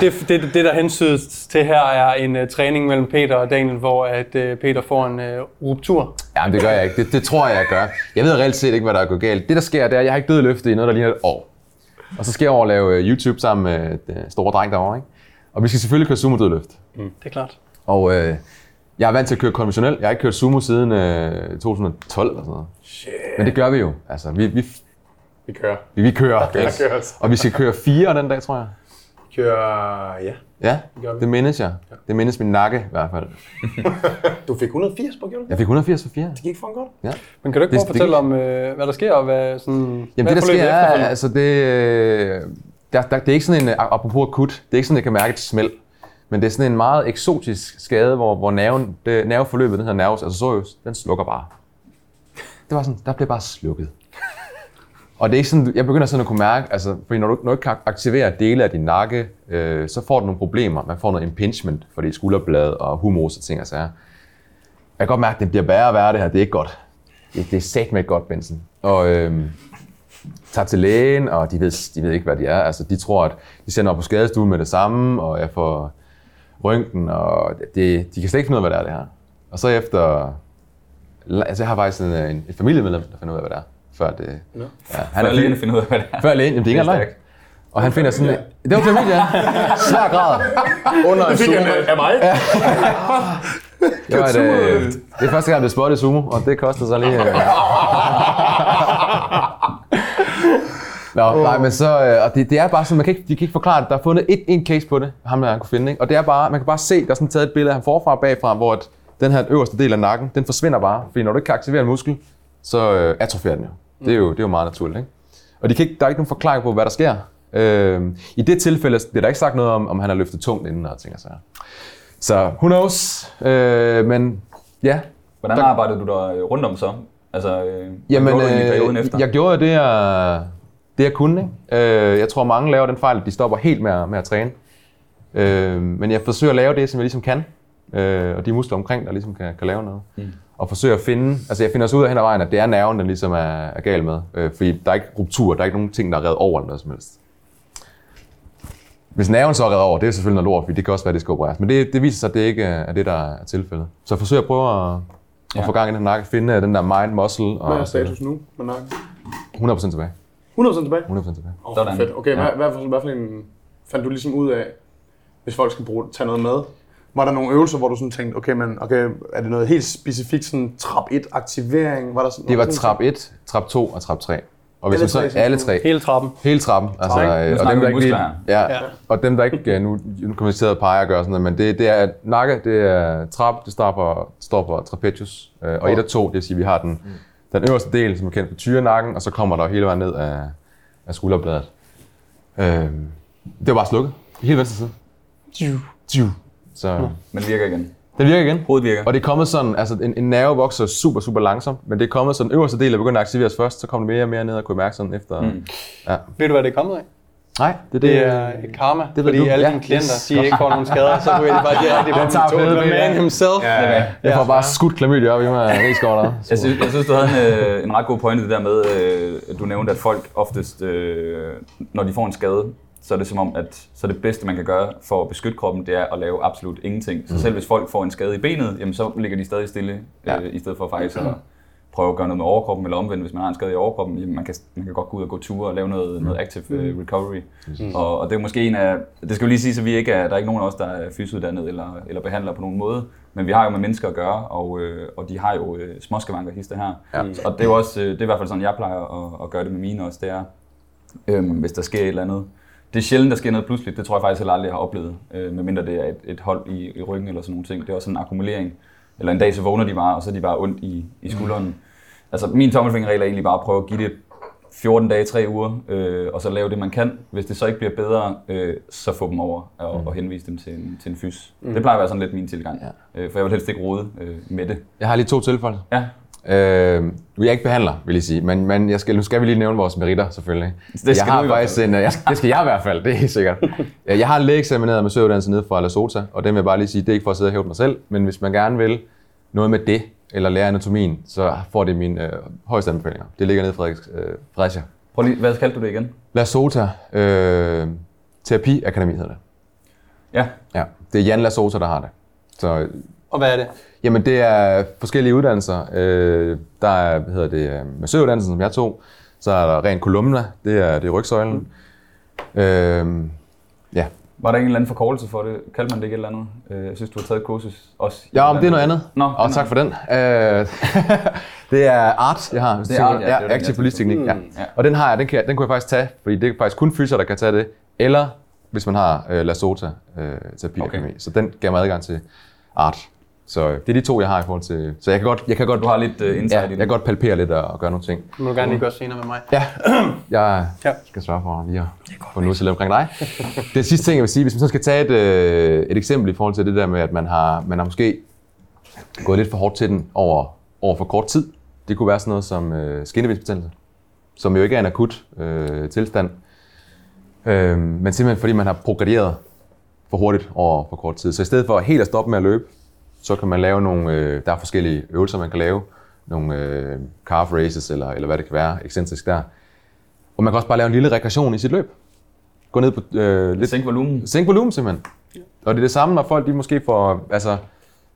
Det, det, det der hensydes til her er en uh, træning mellem Peter og Daniel, hvor at uh, Peter får en uh, ruptur. Jamen, det gør jeg ikke. Det, det tror jeg, jeg gør. Jeg ved reelt set ikke, hvad der er gået galt. Det, der sker, det er, at jeg har ikke dødløftet i noget, der ligner et år. Og så skal jeg over og lave YouTube sammen med den store dreng derovre, ikke? Og vi skal selvfølgelig køre sumo-dødløft. Det er klart. Og øh, jeg er vant til at køre konventionelt. Jeg har ikke kørt sumo siden øh, 2012 eller sådan noget. Shit. Men det gør vi jo. Altså, vi, vi, Vi kører. vi, vi kører. Der køres. Og vi skal køre fire den dag, tror jeg. Kører, ja. Ja, vi. det mindes jeg. Det mindes min nakke i hvert fald. (laughs) Du fik 180 på, gjorde du? Jeg fik 180 for fire. Det gik for en godt. Ja. Men kan du ikke Det- prøve at det- fortælle om, øh, hvad der sker, og hvad sådan... Jamen hvad det der sker er, altså det, øh, der, der, det er ikke sådan en, apropos akut, det er ikke sådan, at jeg kan mærke et smæld. Men det er sådan en meget eksotisk skade, hvor, hvor nerven, det, nerveforløbet, den her nervus, altså sorius, den slukker bare. Det var sådan, der blev bare slukket. Og det er ikke sådan, jeg begynder sådan at kunne mærke, altså, fordi når du, når du ikke kan aktivere dele af din nakke, øh, så får du nogle problemer. Man får noget impingement, fordi skulderblad og humerus og ting og sager. Jeg kan godt mærke, at det bliver værre og værre det her, det er ikke godt. Det, det er sat med godt, Benson. Og øh, tager til lægen, og de ved, de ved ikke, hvad de er. Altså, de tror, at de sender mig på skadestuen med det samme, og jeg får røntgen, og det, de kan slet ikke finde ud af, hvad det er, det her. Og så efter... Altså, jeg har faktisk en, en, et familiemedlem, der finder ud af, hvad det er. Før det... Nå. Ja, han er alene finder ud af, hvad det er. Før lægen, jamen det er ikke engang løgn. Og han finder sådan... Det var familie, ja. Svær grad. Under en sumo. Af mig? (laughs) Det, var et, øh, det er første gang, jeg blev spottet i sumo, og det koster så lige... Øh. Nå, nej, men så, øh, og det, det, er bare sådan, man kan ikke, de kan ikke forklare det. Der er fundet et, en case på det, ham der han kunne finde, ikke? og det er bare, man kan bare se, der er sådan taget et billede af ham forfra og bagfra, hvor at den her øverste del af nakken, den forsvinder bare, fordi når du ikke kan aktivere en muskel, så øh, atrofierer den jo. Det er jo, det er jo meget naturligt, ikke? Og de kan ikke, der er ikke nogen forklaring på, hvad der sker. Øh, I det tilfælde bliver der ikke sagt noget om, om han har løftet tungt inden og ting og sager. Så who knows? Øh, men ja, Hvordan arbejdede du der rundt om så? Altså, øh, Jamen, gjorde du perioden øh, efter? jeg gjorde det, jeg, det, jeg kunne. Ikke? Øh, jeg tror, mange laver den fejl, at de stopper helt med at, med at træne. Øh, men jeg forsøger at lave det, som jeg ligesom kan. Øh, og de muskler omkring, der ligesom kan, kan lave noget. Mm. Og forsøger at finde, altså jeg finder også ud af hen ad vejen, at det er nerven, den ligesom er, er gal med. Øh, fordi der er ikke ruptur, der er ikke nogen ting, der er reddet over eller noget som helst. Hvis nerven så er reddet over, det er selvfølgelig noget lort, fordi det kan også være, at det skal opereres. Men det, det viser sig, at det ikke er det, der er tilfældet. Så jeg forsøger at prøve at, at Ja. få gang i den nakke, finde den der mind, muscle og Hvad er status nu med nakken? 100% tilbage. 100% tilbage? 100% tilbage. Oh, Sådan. Fedt. Okay, Ja. hvad, hvad, for, hvad for en fandt du ligesom ud af, hvis folk skal bruge, tage noget med, var der nogle øvelser, hvor du sådan tænkte, okay, men okay, er det noget helt specifikt, sådan trap 1 aktivering? Var der sådan, Det var trap 1, trap 2 og trap 3. Og hvis Alle man så, tre, alle tre. Hele trappen. Hele trappen. Altså, øh, og dem, der ikke lige, ja, Ja. og dem, der ikke, øh, nu, nu kommer jeg til at pege og gøre sådan noget, men det, det er nakke, det er trap, det står på, står på trapezius, øh, og et og to, det vil sige, at vi har den, den øverste del, som er kendt på tyrenakken, og så kommer der hele vejen ned af, af skulderbladet. Øh, det var bare slukket. Hele venstre side. Tju, tju. Så Men virker igen. det virker igen. Hovedet virker. Og det er kommet sådan, altså en, en nerve vokser super, super langsomt, men det er kommet sådan, den øverste del er begyndt at aktiveres først, så kommer det mere og mere ned og kunne mærke sådan efter. Mm. Ved du, hvad det er kommet af? Nej, det, Det er et karma, ved fordi du. alle Ja. dine klienter, de ikke får nogen skader, så ryger de bare direkte på tager fede man himself. Ja, ja. Jeg får bare skudt klamydia op i mig af der. Jeg synes, jeg synes, du havde en, øh, en ret god pointe det der med, øh, at du nævnte, at folk oftest, øh, når de får en skade, så er det som om, at så det bedste, man kan gøre for at beskytte kroppen, det er at lave absolut ingenting. Så selv hvis folk får en skade i benet, jamen, så ligger de stadig stille, øh, Ja. i stedet for faktisk at prøve at gøre noget med overkroppen, eller omvendt, hvis man har en skade i overkroppen, jamen, man, kan, man kan godt gå ud og gå ture og lave noget, noget active øh, recovery. Og, og det er måske en af, det skal jo lige sige, at vi ikke er, der er ikke nogen af os, der er fysiuddannet eller, eller behandler på nogen måde, men vi har jo med mennesker at gøre, og, øh, og de har jo øh, småskavanker hister her. Ja. Og det er jo også, øh, det er i hvert fald sådan, jeg plejer at, at gøre det med mine også, det er, øhm, hvis der sker et eller andet. Det er sjældent, der sker noget pludseligt. Det tror jeg faktisk heller aldrig, jeg har oplevet. Øh, medmindre det er et, et hold i, i ryggen eller sådan nogle ting. Det er også sådan en akkumulering. Eller en dag så vågner de bare, og så er de bare ondt i, i skulderen. Mm. Altså min tommelfingerregel er egentlig bare at prøve at give det 14 dage, 3 uger, øh, og så lave det, man kan. Hvis det så ikke bliver bedre, øh, så få dem over og, mm. og henvise dem til en, til en fys. Mm. Det plejer at være sådan lidt min tilgang. Ja. Øh, for jeg vil helst ikke rode øh, med det. Jeg har lige to tilfælde. Ja, Øh, nu er jeg ikke behandler, vil jeg sige, men, men jeg skal, nu skal vi lige nævne vores meritter, selvfølgelig. Det jeg skal har du i hvert faktisk en, øh, jeg, det skal jeg i hvert fald, det er helt sikkert. (laughs) Øh, Jeg har lægeeksamineret med søuddannelse nede fra Lasota, og det vil jeg bare lige sige, det er ikke for at sidde og hæve mig selv, men hvis man gerne vil noget med det, eller lære anatomien, så får det mine øh, højeste anbefalinger. Det ligger nede i Frederiks, øh, Fredericia. prøv lige, hvad kaldte du det igen? Lasota øh, Terapi Akademi hedder det. Ja, Ja, det er Jan Lasota, der har det. Så Og hvad er det? Jamen, det er forskellige uddannelser. Øh, der er, hvad hedder det, øh, massøruddannelsen, som jeg tog. Så er der ren kolumna, det er, det er rygsøjlen. Mm. Øh, ja. Var der en eller anden forkortelse for det? Kaldte man det ikke et eller andet? Øh, Jeg synes, du har taget et kursus også. Ja, men det er noget andet. Nå, og tak for den. Øh, (laughs) det er art, jeg har. Det er art, ja, ja. Aktiv jeg polysteknik, ja. Og den har jeg, den kan, den kunne jeg faktisk tage, fordi det er faktisk kun fysier, der kan tage det. Eller hvis man har øh, Lasota øh, terapi okay. Så den gav mig adgang til art. Så øh, det er de to, jeg har i forhold til... Så jeg kan godt, jeg kan godt, Du har lidt uh, insight ja, i jeg det. kan godt palpere lidt og, og gøre nogle ting. Det må du gerne lige gøre senere med mig. Ja, (clears throat) jeg Ja. skal svare for lige at få noget til omkring dig. Det sidste ting, jeg vil sige, hvis man så skal tage et, øh, et eksempel i forhold til det der med, at man har, man har måske gået lidt for hårdt til den over, over for kort tid. Det kunne være sådan noget som øh, skinnebindsbetændelse, som jo ikke er en akut øh, tilstand, øh, men simpelthen fordi man har progrederet for hurtigt over for kort tid. Så i stedet for helt at stoppe med at løbe, så kan man lave nogle, øh, der er forskellige øvelser, man kan lave, nogle øh, calf races, eller, eller hvad det kan være, ekscentrisk der. Og man kan også bare lave en lille regression i sit løb. Gå ned på øh, lidt... Sænk volumen. Sænk volumen simpelthen. Og det er det samme, når folk de måske får altså,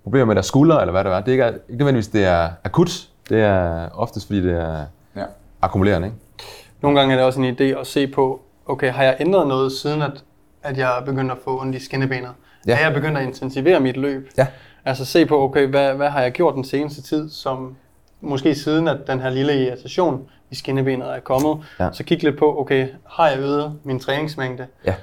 problemer med deres skuldre, eller hvad det er. Det er ikke, ikke nødvendigvis, det er akut. Det er oftest, fordi det er Ja. akkumulerende. Ikke? Nogle gange er det også en idé at se på, okay, har jeg ændret noget siden, at, at jeg er begyndt at få ondt i skinnebenet? Ja. Ja. Er jeg begyndt at intensivere mit løb? Ja. Altså se på, okay, hvad, hvad har jeg gjort den seneste tid, som måske siden, at den her lille irritation i skinnebenet er kommet. Ja. Så kig lidt på, okay, har jeg øget min træningsmængde? Ja.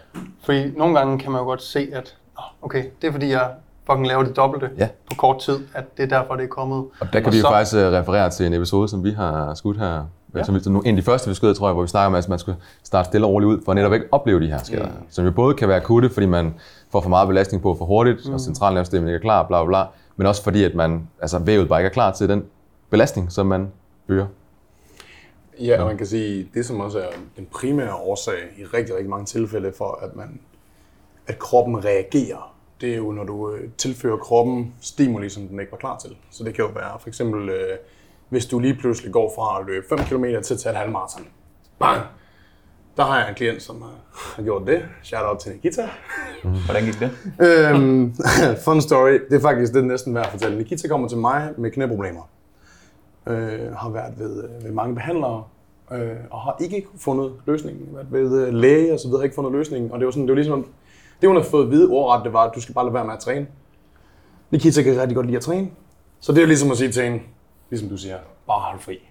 Fordi nogle gange kan man jo godt se, at "Nå, okay, det er fordi, jeg fucking laver det dobbelte Ja. på kort tid, at det er derfor, det er kommet. Og der kan Og vi jo så- faktisk øh, referere til en episode, som vi har skudt her. Ja. Som vi, en af de første, vi skød, tror jeg, hvor vi snakker om, at man skulle starte stille og roligt ud, for netop ikke at opleve de her skader. Mm. Som jo både kan være akutte, fordi man får for meget belastning på for hurtigt, mm. og centralnervesystemet ikke er klar, bla bla bla, men også fordi, at man, altså vævet bare ikke er klar til den belastning, som man bøger. Ja, og man kan sige, det som også er den primære årsag i rigtig, rigtig mange tilfælde for, at, man, at kroppen reagerer, det er jo, når du øh, tilfører kroppen stimuli, som den ikke var klar til. Så det kan jo være for eksempel, øh, hvis du lige pludselig går fra at løbe 5 km til at tage et halvmarathon. Bang! Der har jeg en klient, som har, har gjort det. Shout out til Nikita. Hvordan gik det? øhm, (laughs) fun story. Det er faktisk det er næsten værd at fortælle. Nikita kommer til mig med knæproblemer. Øh, har været ved, ved mange behandlere. øh, og har ikke fundet løsningen. Været ved øh, læge og så videre, har ikke fundet løsningen. Og det var sådan, det var ligesom, det hun har fået at vide ordret, det var, at du skal bare lade være med at træne. Nikita kan rigtig godt lide at træne. Så det er ligesom at sige til hende, ligesom du siger, bare hold fri.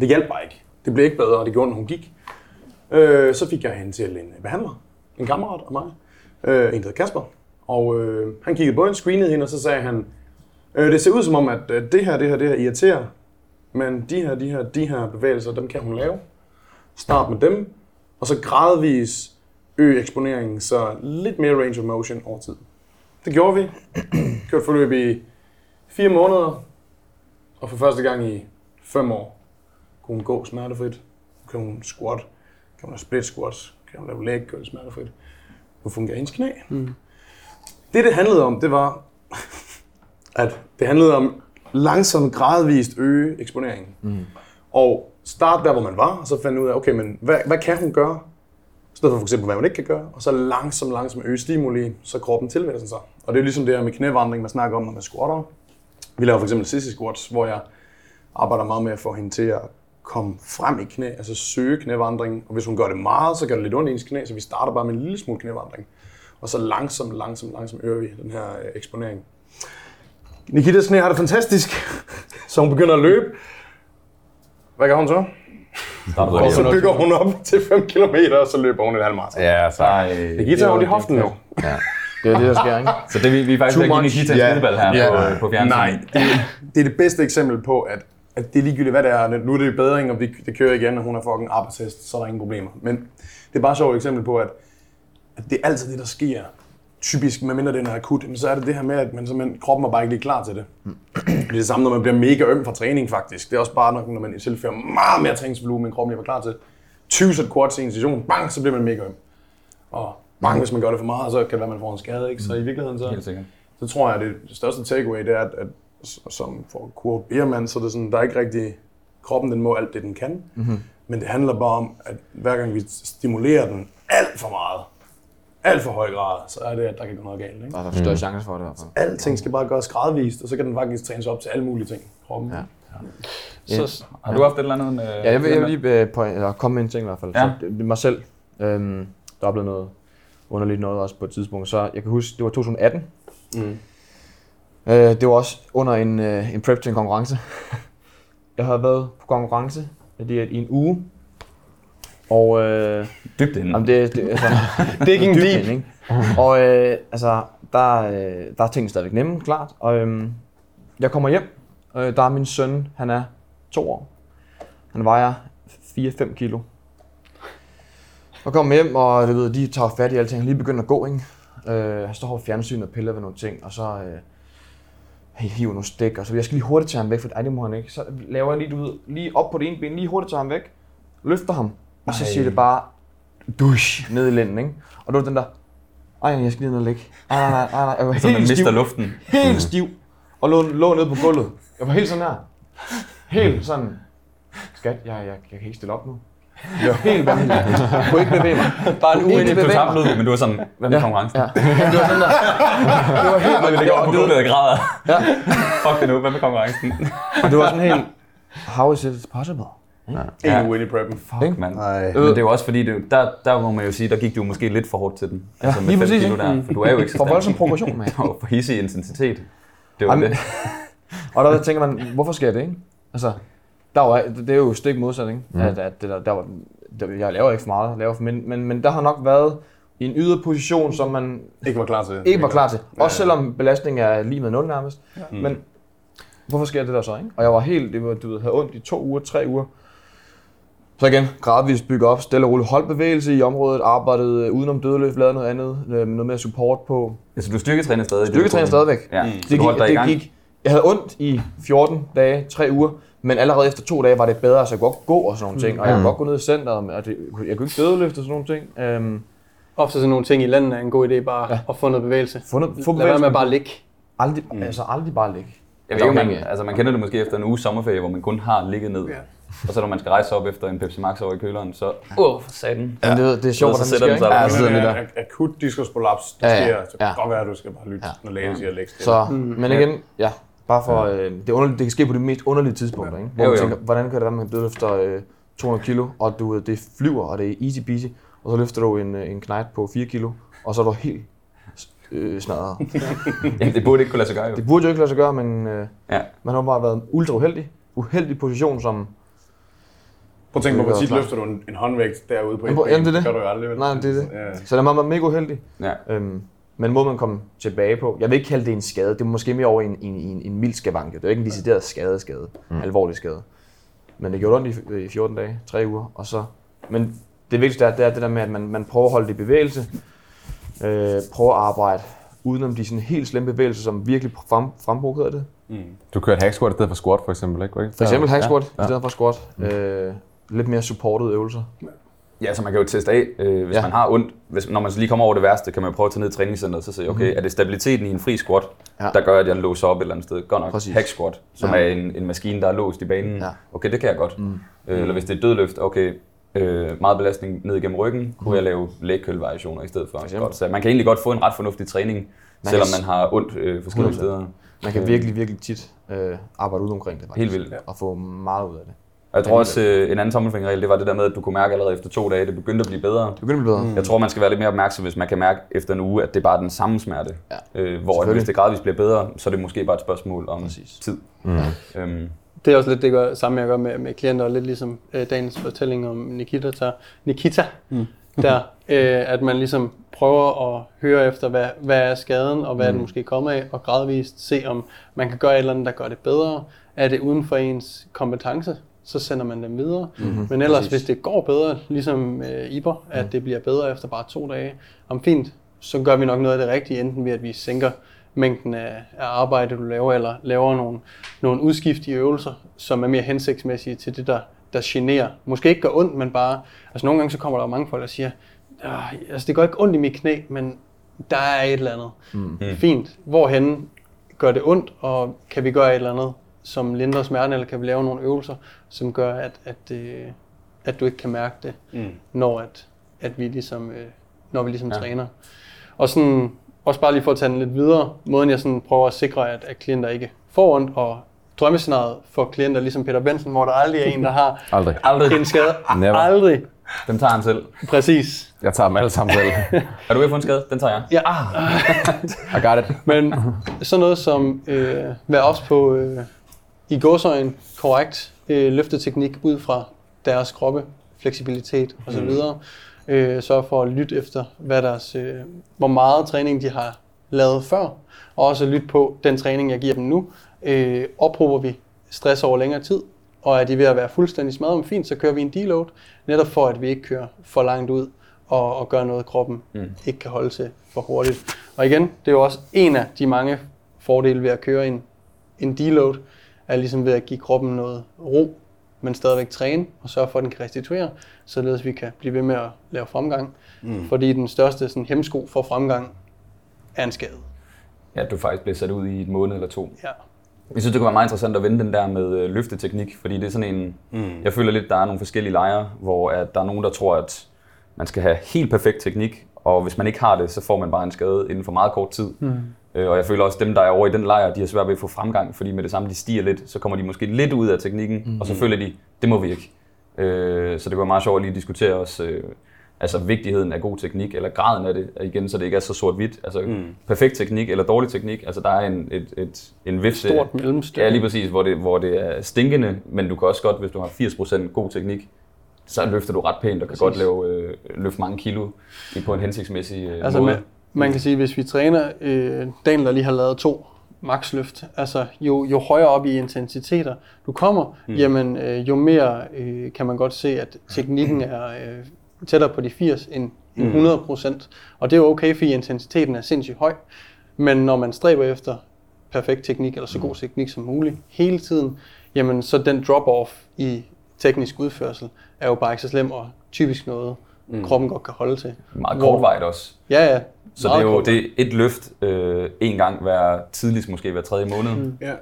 Det hjalp bare ikke. Det blev ikke bedre, og det gjorde, når hun gik. Øh, så fik jeg hende til en behandler, en kammerat af mig, øh, en der Kasper. Og øh, han kiggede på hende, screenede hende, og så sagde han, øh, det ser ud som om, at øh, det her, det her, det her irriterer, men de her, de her, de her bevægelser, dem kan hun lave. Start med dem, og så gradvis øge eksponeringen, så lidt mere range of motion over tid. Det gjorde vi. Kørte forløb i fire måneder, og for første gang i fem år kunne hun gå smertefrit. Kan hun squat, kan hun have split squats, kan hun lave leg, det smertefrit. Nu fungerer hendes knæ. Mm. Det, det handlede om, det var, at det handlede om langsomt, gradvist øge eksponeringen. Mm. Og starte der, hvor man var, og så finde ud af, okay, men hvad, hvad kan hun gøre? I stedet for for eksempel, hvad hun ikke kan gøre, og så langsomt, langsomt øge stimuli, så kroppen tilvælger sig. Og det er ligesom det her med knævandring, man snakker om, når man squatter. Vi laver for eksempel sissy squats, hvor jeg arbejder meget med at få hende til at komme frem i knæ, altså søge knævandring. Og hvis hun gør det meget, så gør det lidt ondt i hendes knæ, så vi starter bare med en lille smule knævandring. Og så langsomt, langsomt, langsomt øger vi den her øh, eksponering. Nikitas knæ har det fantastisk, (laughs) så hun begynder at løbe. Hvad gør hun så? Og så bygger hun op til 5 km, og så løber hun en halv maraton. Ja, så. Nikita har ondt i hoften nu. Ja. Det er det, der sker, ikke? Så det, vi, vi er faktisk Too ved at give. Nikita spilleball her Ja. på, på fjernsynet. Nej, det, det er det bedste eksempel på, at, at det er ligegyldigt, hvad det er. Nu er det bedring, og vi, det kører igen, og hun er fucking arbejdshest, så er der ingen problemer. Men det er bare et sjovt eksempel på, at, at det er altid det, der sker. Typisk, medmindre den er akut, men så er det det her med, at man, simpelthen, kroppen er bare ikke lige klar til det. Det er det samme, når man bliver mega øm fra træning, faktisk. Det er også bare, nok, når man tilfører meget mere træningsvolumen, end kroppen lige var klar til. 20 sæt quads i en session, bang, så bliver man mega øm. Og bang, hvis man gør det for meget, så kan det være, at man får en skade. Ikke? Så i virkeligheden, så, Helt sikkert. så tror jeg, at det største takeaway, det er, at, at som for quote Biermann, så er det sådan, der er ikke rigtig, kroppen den må alt det, den kan. Mm-hmm. Men det handler bare om, at hver gang vi stimulerer den alt for meget, alt for høj grad, så er det, at der kan gå noget galt. Ikke? Der er større chance for det i hvert fald. Alting skal bare gøres gradvist, og så kan den faktisk trænes op til alle mulige ting. Kroppen. Ja. Så, Har du haft et eller andet? Øh, Ja, jeg vil, jeg vil lige øh, point, eller komme med en ting i hvert fald. Ja. Så det, det er mig selv, øhm, der er blevet noget underligt noget også på et tidspunkt. Så jeg kan huske, det var 2018. Mm. Øh, det var også under en, øh, en prep til en konkurrence. (laughs) jeg havde været på konkurrence det er i en uge. Og øh, Dybt inden. jamen det, det, altså, (laughs) digging dybt deep. ind, ikke? Og øh, altså, der, øh, der er tingene stadigvæk nemme, klart. Og øhm, jeg kommer hjem, øh, der er min søn, han er to år. Han vejer 4-5 kilo. Og kommer hjem, og du ved, de tager fat i alting. Han lige begyndt at gå, ikke? Øh, han står over fjernsynet og piller ved nogle ting, og så øh, hiver nogle stik, og så jeg skal lige hurtigt tage ham væk, for ej, det må han ikke. Så laver jeg lige, du ved, lige op på det ene ben, lige hurtigt tager ham væk, løfter ham, og så siger det bare, dusch, ned i lænden, ikke? Og det var den der, ej, jeg skal lige ned og ligge. Ej, nej, nej, nej, nej. Jeg var Så man helt mister stiv, luften. helt stiv, og lå, lå nede på gulvet. Jeg var helt sådan her. Helt sådan, skat, jeg, jeg, jeg kan ikke stille op nu. Jeg var helt vanvittig. Jeg kunne ikke bevæge mig. Bare en inden du bevæge tabte mig. noget, men du var sådan, hvad med konkurrencen? Ja. (laughs) Det var sådan der. Det var helt Når vi ligger op på det var- gulvet og græder. Ja. (laughs) Fuck det nu, hvad med konkurrencen? Og det var sådan helt, how is it possible? En uge ind i preppen. Fuck, mand. Men det er jo også fordi, det, der, der må man jo sige, der gik du måske lidt for hårdt til den. Altså med lige 5 præcis, kilo der, for du er jo ikke så For voldsom progression, mand. (laughs) Og for hissig intensitet. Det var Jamen, det. Og der tænker man, hvorfor sker det, ikke? Altså, der var, det er jo stik modsat, ikke? Mm. At, at det der, der var, der, jeg laver ikke for meget, laver for, men, men, men der har nok været i en yder position, som man Ikke var klar til. ikke var klar til. Ja, Også ja. selvom belastningen er lige med nul nærmest. Ja. Men hvorfor sker det der så, ikke? Og jeg var helt, det var, du ved, havde ondt i to uger, tre uger. Så igen, gradvist bygge op, stille og roligt holdbevægelse i området, arbejdede øh, udenom dødeløft, lavede noget andet, øh, med noget mere support på. Altså du styrketræner stadig? det Styrketræner stadigvæk. Ja, Det så gik, det gik, jeg havde ondt i 14 dage, 3 uger, men allerede efter to dage var det bedre, så jeg kunne godt gå og sådan nogle ting, og jeg kunne godt gå ned i centret, og det, jeg kunne ikke dødeløfte og sådan nogle ting. Øhm, Ofte sådan nogle ting i landet er en god idé bare ja. at få noget bevægelse. fundet, få Lad være med at bare ligge. aldrig, altså aldrig bare ligge. Jeg ved ikke, man, altså man kender det måske efter en uge sommerferie, hvor man kun har ligget ned. Ja. Og så når man skal rejse op efter en Pepsi Max over i køleren, så... Åh, oh, for satan. Men det, det er sjovt, hvordan det sætter sker, ikke? der. Ja, så sidder Men, vi der. ak- akut diskusprolaps, det Ja, ja, sker. Så kan ja. godt være, at du skal bare lytte, når lægen siger, læg. Så, men igen, ja, bare for, øh, det, er underligt, det kan ske på de mest underlige tidspunkter, ikke? Hvor Jo, man jo. tænker, hvordan kan det være, at man dødløfter øh, 200 kilo, og du, det flyver, og det er easy peasy, og så løfter du en, øh, en knight på 4 kilo, og så er du helt øh, smadret. (laughs) Jamen, det burde ikke kunne lade sig gøre, jo. Det burde jo ikke lade sig gøre, men øh, Ja. man har bare været ultra uheldig. Uheldig position, som... Prøv at tænke på, Det hvor tit løfter du en, en håndvægt derude på et Jamen, det er det. gør du jo aldrig. vel? Nej, det er det. Ja. Så der var man mega uheldig. Ja. Øhm, men må man komme tilbage på. Jeg vil ikke kalde det en skade. Det er måske mere over i en, en, en, en mild skavanke. Det er ikke en decideret skade, skade. Mm. Alvorlig skade. Men det gjorde ondt i, i 14 dage, 3 uger. Og så, men det vigtigste er, det er det der med, at man, man prøver at holde det i bevægelse. Øh, prøver at arbejde udenom de sådan helt slemme bevægelser, som virkelig frem, fremprovokerede det. Du kørte hack squat i stedet for squat, for eksempel, ikke? For eksempel hack squat Ja, i stedet for squat. Øh, lidt mere supported øvelser. Ja, så man kan jo teste af, øh, hvis Ja. ja. man har ondt. Hvis, når man så lige kommer over det værste, kan man jo prøve at tage ned i træningscenteret og så sige, okay, er det stabiliteten i en fri squat. Ja. der gør, at jeg låser op et eller andet sted? Godt nok. Præcis. Hack squat, som Ja. er en, en maskine, der er låst i banen. Ja. Okay, det kan jeg godt. Mm. Øh, eller hvis det er dødløft, okay, øh, meget belastning ned igennem ryggen, kunne jeg lave leg curl variationer i stedet for. Godt. Så man kan egentlig godt få en ret fornuftig træning, Man selvom man har ondt øh, forskellige 100%. steder. Man kan virkelig, virkelig tit øh, arbejde ud omkring det. Faktisk, Helt vildt. Og få meget ud af det. Og jeg tror også, øh, en anden tommelfingerregel, det var det der med, at du kunne mærke allerede efter to dage, det begyndte at blive bedre. Det begynder at blive bedre. Jeg tror, man skal være lidt mere opmærksom, hvis man kan mærke efter en uge, at det er bare den samme smerte. Ja. Øh, hvor at hvis det gradvist bliver bedre, så er det måske bare et spørgsmål om Præcis. tid. Mm. Øhm, Det er også lidt det gør, samme, jeg gør med, med klienter, og lidt ligesom øh, dagens fortælling om Nikita, der, Nikita mm. der, øh, at man ligesom prøver at høre efter, hvad, hvad er skaden, og hvad er det måske kommet af, og gradvist se, om man kan gøre et eller andet, der gør det bedre. Er det uden for ens kompetence, så sender man dem videre. Mm-hmm. Men ellers, Præcis. hvis det går bedre, ligesom øh, Iber, at det bliver bedre efter bare to dage, om fint, så gør vi nok noget af det rigtige, enten ved at vi sænker mængden af, af arbejde, du laver, eller laver nogle, nogle udskiftige øvelser, som er mere hensigtsmæssige til det, der, der generer. Måske ikke gør ondt, men bare... Altså nogle gange så kommer der jo mange folk, der siger, "Ah, altså det gør ikke ondt i mit knæ, men der er et eller andet. Mm. Fint. Hvorhen gør det ondt, og kan vi gøre et eller andet, som lindrer smerten, eller kan vi lave nogle øvelser, som gør, at, at, øh, at du ikke kan mærke det, mm. når, at, at vi ligesom, øh, når vi ligesom ja. træner. Og sådan, også bare lige for at tage den lidt videre, måden jeg sådan prøver at sikre, at, at klienter ikke får ondt, og drømmescenariet for klienter ligesom Peter Benson, hvor der aldrig er en, der har (laughs) Aldrig. aldrig. en skade. Never. Aldrig. Den tager han selv. Præcis. Jeg tager dem alle sammen selv. Er du ved at få en skade? Den tager jeg. Ja. I got it. (laughs) Men sådan noget som øh, være ops på øh, i gåsøjen korrekt øh, løfteteknik ud fra deres kroppe, fleksibilitet osv. Mm. Øh, sørge for at lytte efter, hvad deres, øh, hvor meget træning de har lavet før, og også lytte på den træning, jeg giver dem nu. Øh, ophober vi stress over længere tid, og er de ved at være fuldstændig smadret, men fint, så kører vi en deload, netop for at vi ikke kører for langt ud og, og gør noget, kroppen mm. ikke kan holde til for hurtigt. Og igen, det er jo også en af de mange fordele ved at køre en, en deload, er ligesom ved at give kroppen noget ro, men stadigvæk træne og sørge for, at den kan restituere, således vi kan blive ved med at lave fremgang. Mm. Fordi den største sådan, hemsko for fremgang er en skade. Ja, du faktisk bliver sat ud i et måned eller to. Ja. Jeg synes, det kunne være meget interessant at vende den der med øh, løfteteknik, fordi det er sådan en... Mm. Jeg føler lidt, der er nogle forskellige lejre, hvor at der er nogen, der tror, at man skal have helt perfekt teknik, og hvis man ikke har det, så får man bare en skade inden for meget kort tid. Mm. Øh, og jeg føler også, at dem, der er over i den lejr, de har svært ved at få fremgang, fordi med det samme, de stiger lidt, så kommer de måske lidt ud af teknikken, mm. og så føler de, det må vi ikke. Øh, så det være meget sjovt at lige diskutere også, øh, altså vigtigheden af god teknik, eller graden af det, igen, så det ikke er så sort-hvidt. Altså mm. perfekt teknik eller dårlig teknik, altså der er en, et, et, en vifte. Stort mellemstykke. Ja, lige præcis, hvor det, hvor det er stinkende, men du kan også godt, hvis du har 80% god teknik, så løfter du ret pænt og kan godt lave, øh, løfte mange kilo på en hensigtsmæssig øh, Altså måde. man, man kan sige, hvis vi træner øh, Daniel, der lige har lavet to maksløft, altså jo, jo højere op i intensiteter du kommer, mm. jamen øh, jo mere øh, kan man godt se, at teknikken er øh, tættere på de 80 end, end 100 procent. Og det er jo okay, fordi intensiteten er sindssygt høj. Men når man stræber efter perfekt teknik, eller så god teknik som muligt, hele tiden, jamen så den drop-off i teknisk udførsel er jo bare ikke så slem, og typisk noget, mm. kroppen godt kan holde til. Meget Hvor- kortvarigt også. Ja, ja. Så det er jo det er et løft øh, en gang hver tidligst måske hver tredje måned. Mm. Ja.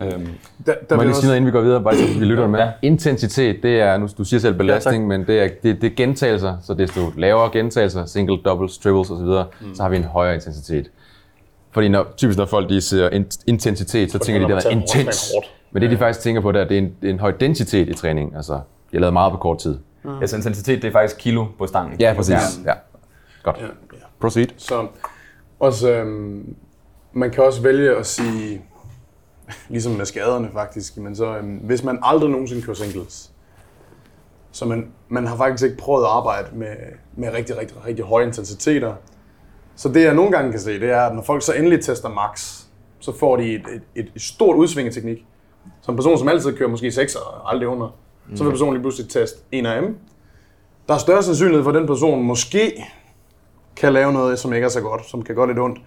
Øhm, Der, der Må jeg lige sige noget, inden vi går videre, bare så vi lytter med. Ja. Intensitet, det er, nu du siger selv belastning, Ja, men det er, det, det er gentagelser, så desto lavere gentagelser, single, doubles, triples osv., mm. så har vi en højere intensitet. Fordi når, typisk når folk de siger in, intensitet, så tænker de, det er intens. Men det de faktisk tænker på, det er, at det er en, det er en høj densitet i træning. Altså jeg lavede meget på kort tid. Altså intensitet, det er faktisk kilo på stangen. Ja, præcis. Ja. Godt. Ja. Proceed. Så også, øhm, man kan også vælge at sige, ligesom med skaderne faktisk, men så øhm, hvis man aldrig nogensinde kører singles, så man, man har faktisk ikke prøvet at arbejde med, med rigtig, rigtig, rigtig høje intensiteter. Så det jeg nogle gange kan se, det er, at når folk så endelig tester max, så får de et, et, et, stort udsving i teknik. Så en person, som altid kører måske 6 og aldrig under, så vil personen lige pludselig teste 1 AM. Der er større sandsynlighed for, at den person måske kan lave noget, som ikke er så godt, som kan gøre lidt ondt.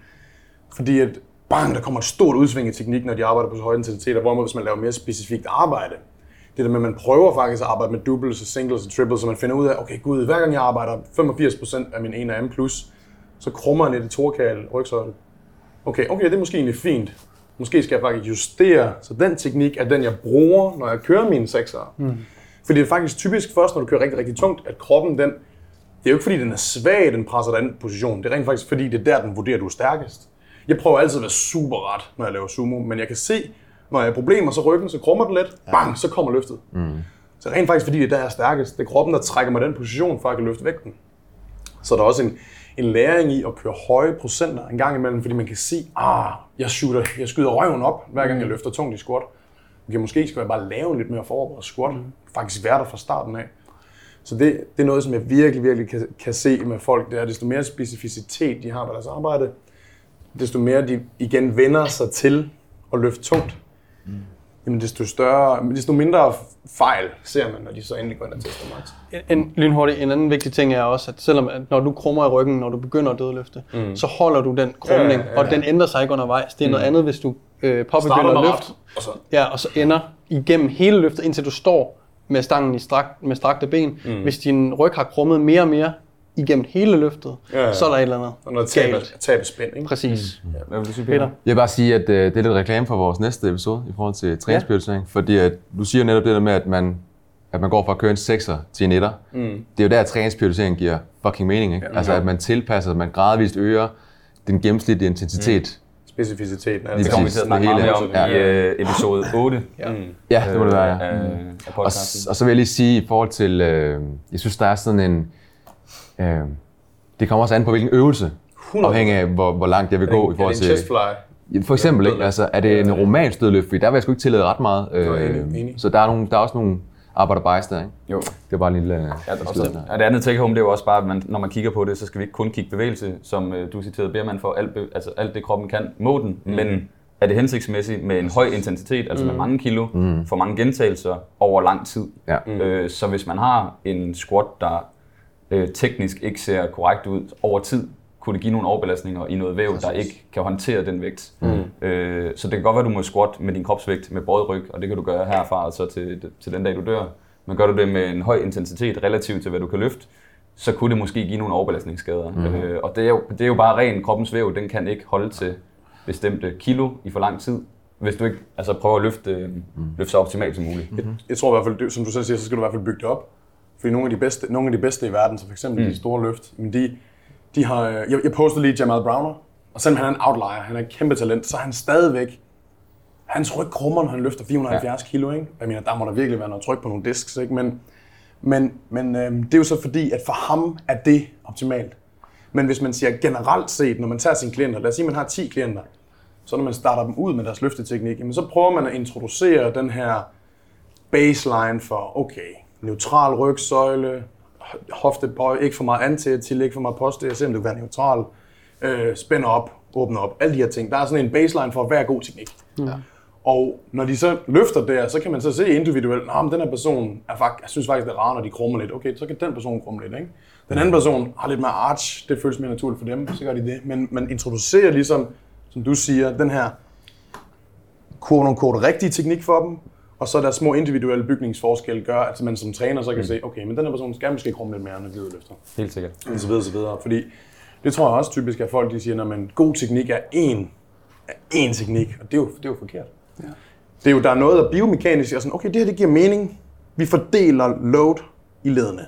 Fordi at bang, der kommer et stort udsving i teknik, når de arbejder på så høje intensiteter, hvorimod hvis man laver mere specifikt arbejde, det der med, at man prøver faktisk at arbejde med doubles og singles og triples, så man finder ud af, okay gud, hver gang jeg arbejder 85% af min 1 AM+, så krummer jeg lidt i torkal, rygsøjle. Okay, okay, det er måske egentlig fint. Måske skal jeg faktisk justere, så den teknik er den, jeg bruger, når jeg kører mine 6'ere. Mm. Fordi det er faktisk typisk først, når du kører rigtig, rigtig tungt, at kroppen den, det er jo ikke fordi, den er svag, den presser den position. Det er rent faktisk fordi, det er der, den vurderer, du er stærkest. Jeg prøver altid at være super ret, når jeg laver sumo, men jeg kan se, når jeg har problemer, så ryggen, så krummer den lidt, bang, så kommer løftet. Mm. Så det er rent faktisk fordi, det er der, jeg er stærkest. Det er kroppen, der trækker mig den position, for at jeg kan løfte vægten. Så der er også en, en læring i at køre høje procenter en gang imellem, fordi man kan se, ah, jeg, shooter, jeg skyder røven op, hver gang jeg løfter tungt i squat. Okay, måske skal jeg bare lave lidt mere forberedt squat. Faktisk være der fra starten af. Så det, det er noget, som jeg virkelig, virkelig kan, kan se med folk, det er, desto mere specificitet de har på deres arbejde, desto mere de igen vender sig til at løfte tungt, mm. jamen desto større, desto mindre fejl ser man, når de så endelig går ind og tester max. En, lynhurtigt, en anden vigtig ting er også, at selvom at når du krummer i ryggen, når du begynder at dødløfte, mm. så holder du den krumning, Ja, ja, ja, og den ændrer sig ikke undervejs. Det er noget andet, hvis du øh, påbegynder at løfte, og så ja, og så ender igennem hele løftet, indtil du står med stangen i strakt, med strakte ben. Mm. Hvis din ryg har krummet mere og mere igennem hele løftet, Ja, ja. så er der et eller andet og noget tab, tab spænd, ikke? Præcis. Mm. Hvad vil du sige, Peter? Jeg vil bare sige, at øh, det er lidt reklame for vores næste episode i forhold til træningsprioritering, fordi at, du siger netop det der med, at man, at man går fra at køre en 6'er til en 1'er. Mm. Det er jo der, at træningsprioritering giver fucking mening. Ikke? altså, at man tilpasser, at man gradvist øger den gennemsnitlige intensitet. Specificiteten Lige Det kommer vi til at snakke meget mere om Ja. i øh, episode (laughs) 8 Ja. Ja, det må det være, ja. af, af Og, og så vil jeg lige sige i forhold til, øh, jeg synes, der er sådan en, øh, det kommer også an på, hvilken øvelse, 100%. afhængig af, hvor, hvor langt jeg vil gå i Er forhold det en til... For eksempel, ikke? Altså, er det en romansk dødløft? Fordi der vil jeg sgu ikke tillade ret meget. er Øh, så der er, nogle, der er også nogle arbejder bias der, ikke? Jo. Det er bare en lille... Ja, det, er også det. Ja, det andet take home, det er jo også bare, at man, når man kigger på det, så skal vi ikke kun kigge bevægelse, som øh, du citerede Berman for, alt, be, altså alt det kroppen kan, må den, mm. men er det hensigtsmæssigt med en høj intensitet, altså med mange kilo, mm. for mange gentagelser over lang tid. Ja. Øh, så hvis man har en squat, der øh, teknisk ikke ser korrekt ud over tid, kunne det give nogle overbelastninger i noget væv, der ikke kan håndtere den vægt. Mm. Øh, så det kan godt være, at du må squat med din kropsvægt med bøjet ryg, og det kan du gøre herfra og så til, til den dag, du dør. Men gør du det med en høj intensitet relativt til, hvad du kan løfte, så kunne det måske give nogle overbelastningsskader. Mm. Øh, og det er, jo, det er jo bare ren kroppens væv, den kan ikke holde til bestemte kilo i for lang tid, hvis du ikke altså, prøver at løfte, øh, løfte så optimalt som muligt. Jeg, jeg tror i hvert fald, som du selv siger, så skal du i hvert fald bygge det op. Fordi nogle af de bedste, nogle af de bedste i verden, så for eksempel mm. de store løft, men de, de har, jeg, jeg postede lige Jamal Browner, og selvom han er en outlier, han er et kæmpe talent, så er han stadigvæk, hans ryg krummer, når han løfter 470 ja. kilo, ikke? Jeg mener, der må der virkelig være noget tryk på nogle disks, ikke? Men, men, men øhm, det er jo så fordi, at for ham er det optimalt. Men hvis man siger generelt set, når man tager sine klienter, lad os sige, at man har 10 klienter, så når man starter dem ud med deres løfteteknik, jamen så prøver man at introducere den her baseline for, okay, neutral rygsøjle, hoftebøj, ikke for meget antil, til ikke for meget posterior, se om du kan være neutral, øh, spænder op, åbner op, alle de her ting. Der er sådan en baseline for hver god teknik. Ja. Og når de så løfter der, så kan man så se individuelt, at den her person er faktisk, jeg synes faktisk, det er rart, når de krummer lidt. Okay, så kan den person krumme lidt. Ikke? Den anden person har lidt mere arch, det føles mere naturligt for dem, så gør de det. Men man introducerer ligesom, som du siger, den her quote unquote rigtige teknik for dem, og så der små individuelle bygningsforskelle gør, at man som træner så kan mm. se, okay, men den her person skal måske krumme lidt mere, når de løfter. Helt sikkert. Og så videre, så videre. Fordi det tror jeg også typisk, at folk de siger, at god teknik er én, er én teknik, og det er jo, det er jo forkert. Ja. Det er jo, der er noget, der biomekanisk er sådan, okay, det her det giver mening. Vi fordeler load i ledene.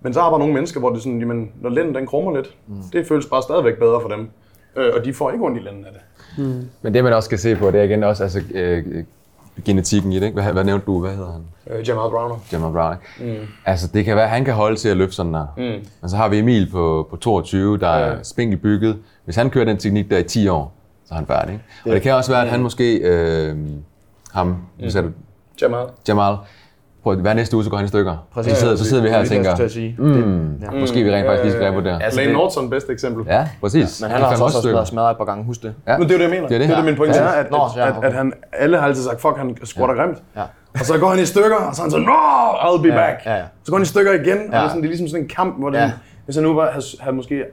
Men så er der nogle mennesker, hvor det er sådan, jamen, når lænden den krummer lidt, mm. det føles bare stadigvæk bedre for dem. Øh, og de får ikke ondt i lænden af det. Men det man også skal se på, det er igen også, altså, øh, genetikken i det, ikke? Hvad, hvad nævnte du? Hvad hedder han? Øh, Jamal Browner. Jamal Brown, ikke? Mm. Altså, det kan være, at han kan holde til at løfte sådan der. Mm. Men så har vi Emil på, på 22, der er Ja. spinkel bygget. Hvis han kører den teknik der i 10 år, så er han færdig. Ikke? Og det kan også være, at han måske, øh, ham, nu sagde du, Jamal. Jamal, prøv at hver næste uge, så går han i stykker. Præcis. Så sidder, så sidder vi her og Det er det, jeg tænker, mm, ja. måske vi rent faktisk lige skal revurdere. Altså, Lane det- Norton, bedste eksempel. Ja, præcis. Men han Det har altså også stykker. været smadret et par gange, husk det. Ja. Men det er jo det, jeg mener. Det er det det, er det min pointe Ja. er, at, Nå, at, ja, at, okay. at han, alle har altid sagt, fuck, han squatter grimt. Ja. Og så går han i stykker, og så er han sådan, no, I'll be back. ja, ja. Så går han i stykker igen, og det Ja. er, sådan, det er ligesom sådan en kamp, hvor det, Ja. hvis han nu bare havde, havde måske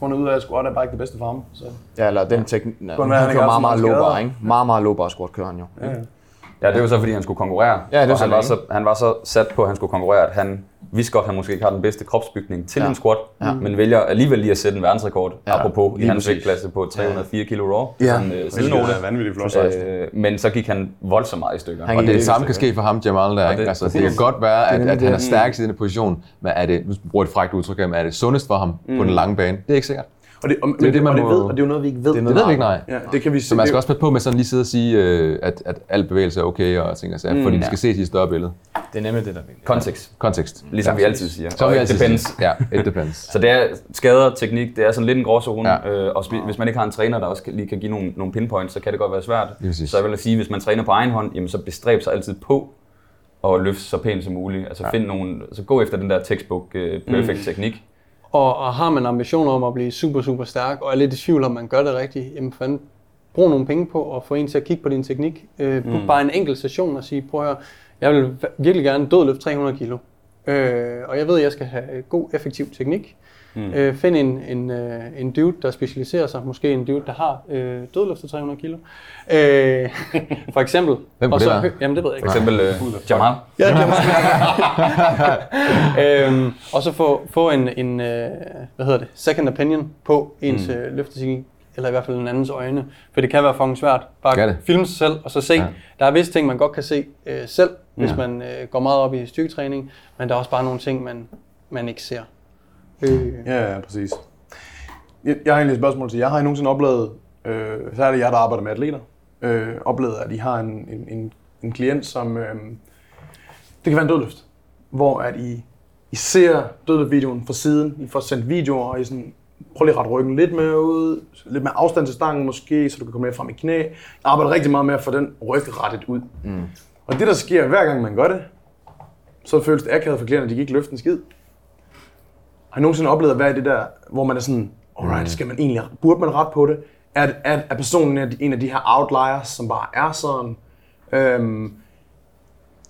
fundet ud af, at squat er bare ikke det bedste for ham. Så. Ja, eller den teknik. Ja, han kører meget, så meget mange low bar, skader. ikke? Meget, meget low bar squat kører han jo. Ja. Ja, det er jo så, fordi han skulle konkurrere. Ja, det og han var, så, han var så sat på, at han skulle konkurrere, at han vidste godt, at han måske ikke har den bedste kropsbygning til Ja. en squat, Ja. men vælger alligevel lige at sætte en verdensrekord, Ja, apropos i lige hans præcis. vægtklasse på 304 kilo raw. Ja. Sådan, øh, Det er vanvittigt flot. Øh, men så gik han voldsomt meget i stykker. Han Og det, det samme i kan ske for ham, Jamal, der, ikke? det- Altså, det kan godt være, at, at han er stærkest i den position, men er det, nu bruger jeg et frækt udtryk, men er det sundest for ham på den lange bane? Det er ikke sikkert. Og det, og, Det er det, man og det, må- ved, og det er jo noget, vi ikke ved. Det er Det ved vi ikke, nej. Ja, det kan vi Så man skal også passe på med sådan lige sidde og sige, øh, at, at al bevægelse er okay og ting og sager, fordi det skal ses i et større billede. Det er nemlig det, der er vigtigt. Kontekst, Kontekst. ligesom vi altid siger. Som Og vi it altid depends. siger. Ja, it depends. (laughs) Så det er skader, teknik, det er sådan lidt en gråzone, Ja. ja. øh, og hvis man ikke har en træner, der også kan, lige kan give nogle, nogle pinpoints, så kan det godt være svært. Så jeg vil sige, hvis man træner på egen hånd, jamen, så bestræb sig altid på at løfte så pænt som muligt. Altså ja. find nogle, altså gå efter den der textbook uh, perfect mm. teknik. Og, og har man ambitioner om at blive super, super stærk, og er lidt i tvivl om, man gør det rigtigt, jamen fanden, brug nogle penge på at få en til at kigge på din teknik. Øh, book bare en enkelt session og sige, prøv at høre, jeg vil virkelig gerne dødløfte 300 kilo. Øh, og jeg ved, at jeg skal have god, effektiv teknik. Mm. Øh, find en, en, øh, en dude, der specialiserer sig, måske en dude, der har øh, dødløftet 300 kilo. Øh, for eksempel. (laughs) Hvem kunne og det så, være? hø- Jamen det ved jeg For ikke. eksempel uh, Jamal. Ja, det er (laughs) (laughs) øhm, Og så få, få en, en øh, hvad hedder det, second opinion på ens mm. øh, løfteteknik, eller i hvert fald en andens øjne. For det kan være fucking svært. Bare det? filme sig selv, og så se. Ja. Ja. Der er visse ting, man godt kan se øh, selv, hvis man øh, går meget op i styrketræning. Men der er også bare nogle ting, man, man ikke ser. Øh, Ja, ja, præcis. Jeg, jeg har egentlig et spørgsmål til jer. Har I nogensinde oplevet, øh, så er det jer, der arbejder med atleter, øh, oplevet, at I har en, en, en, en klient, som... Øh, det kan være en dødløft, hvor at I, I ser dødløftvideoen fra siden, I får sendt videoer, og I sådan, prøv lige at rette ryggen lidt mere ud, lidt mere afstand til stangen måske, så du kan komme mere frem i knæ. Jeg arbejder rigtig meget med at få den ryg rettet ud. Mm. Og det, der sker hver gang man gør det, så føles det akavet for klienter, at de ikke løfte en skid. Har I nogensinde oplevet at være i det der, hvor man er sådan, alright, skal man egentlig, burde man ret på det? Er, er, er personen en af de- her outliers, som bare er sådan? Øhm,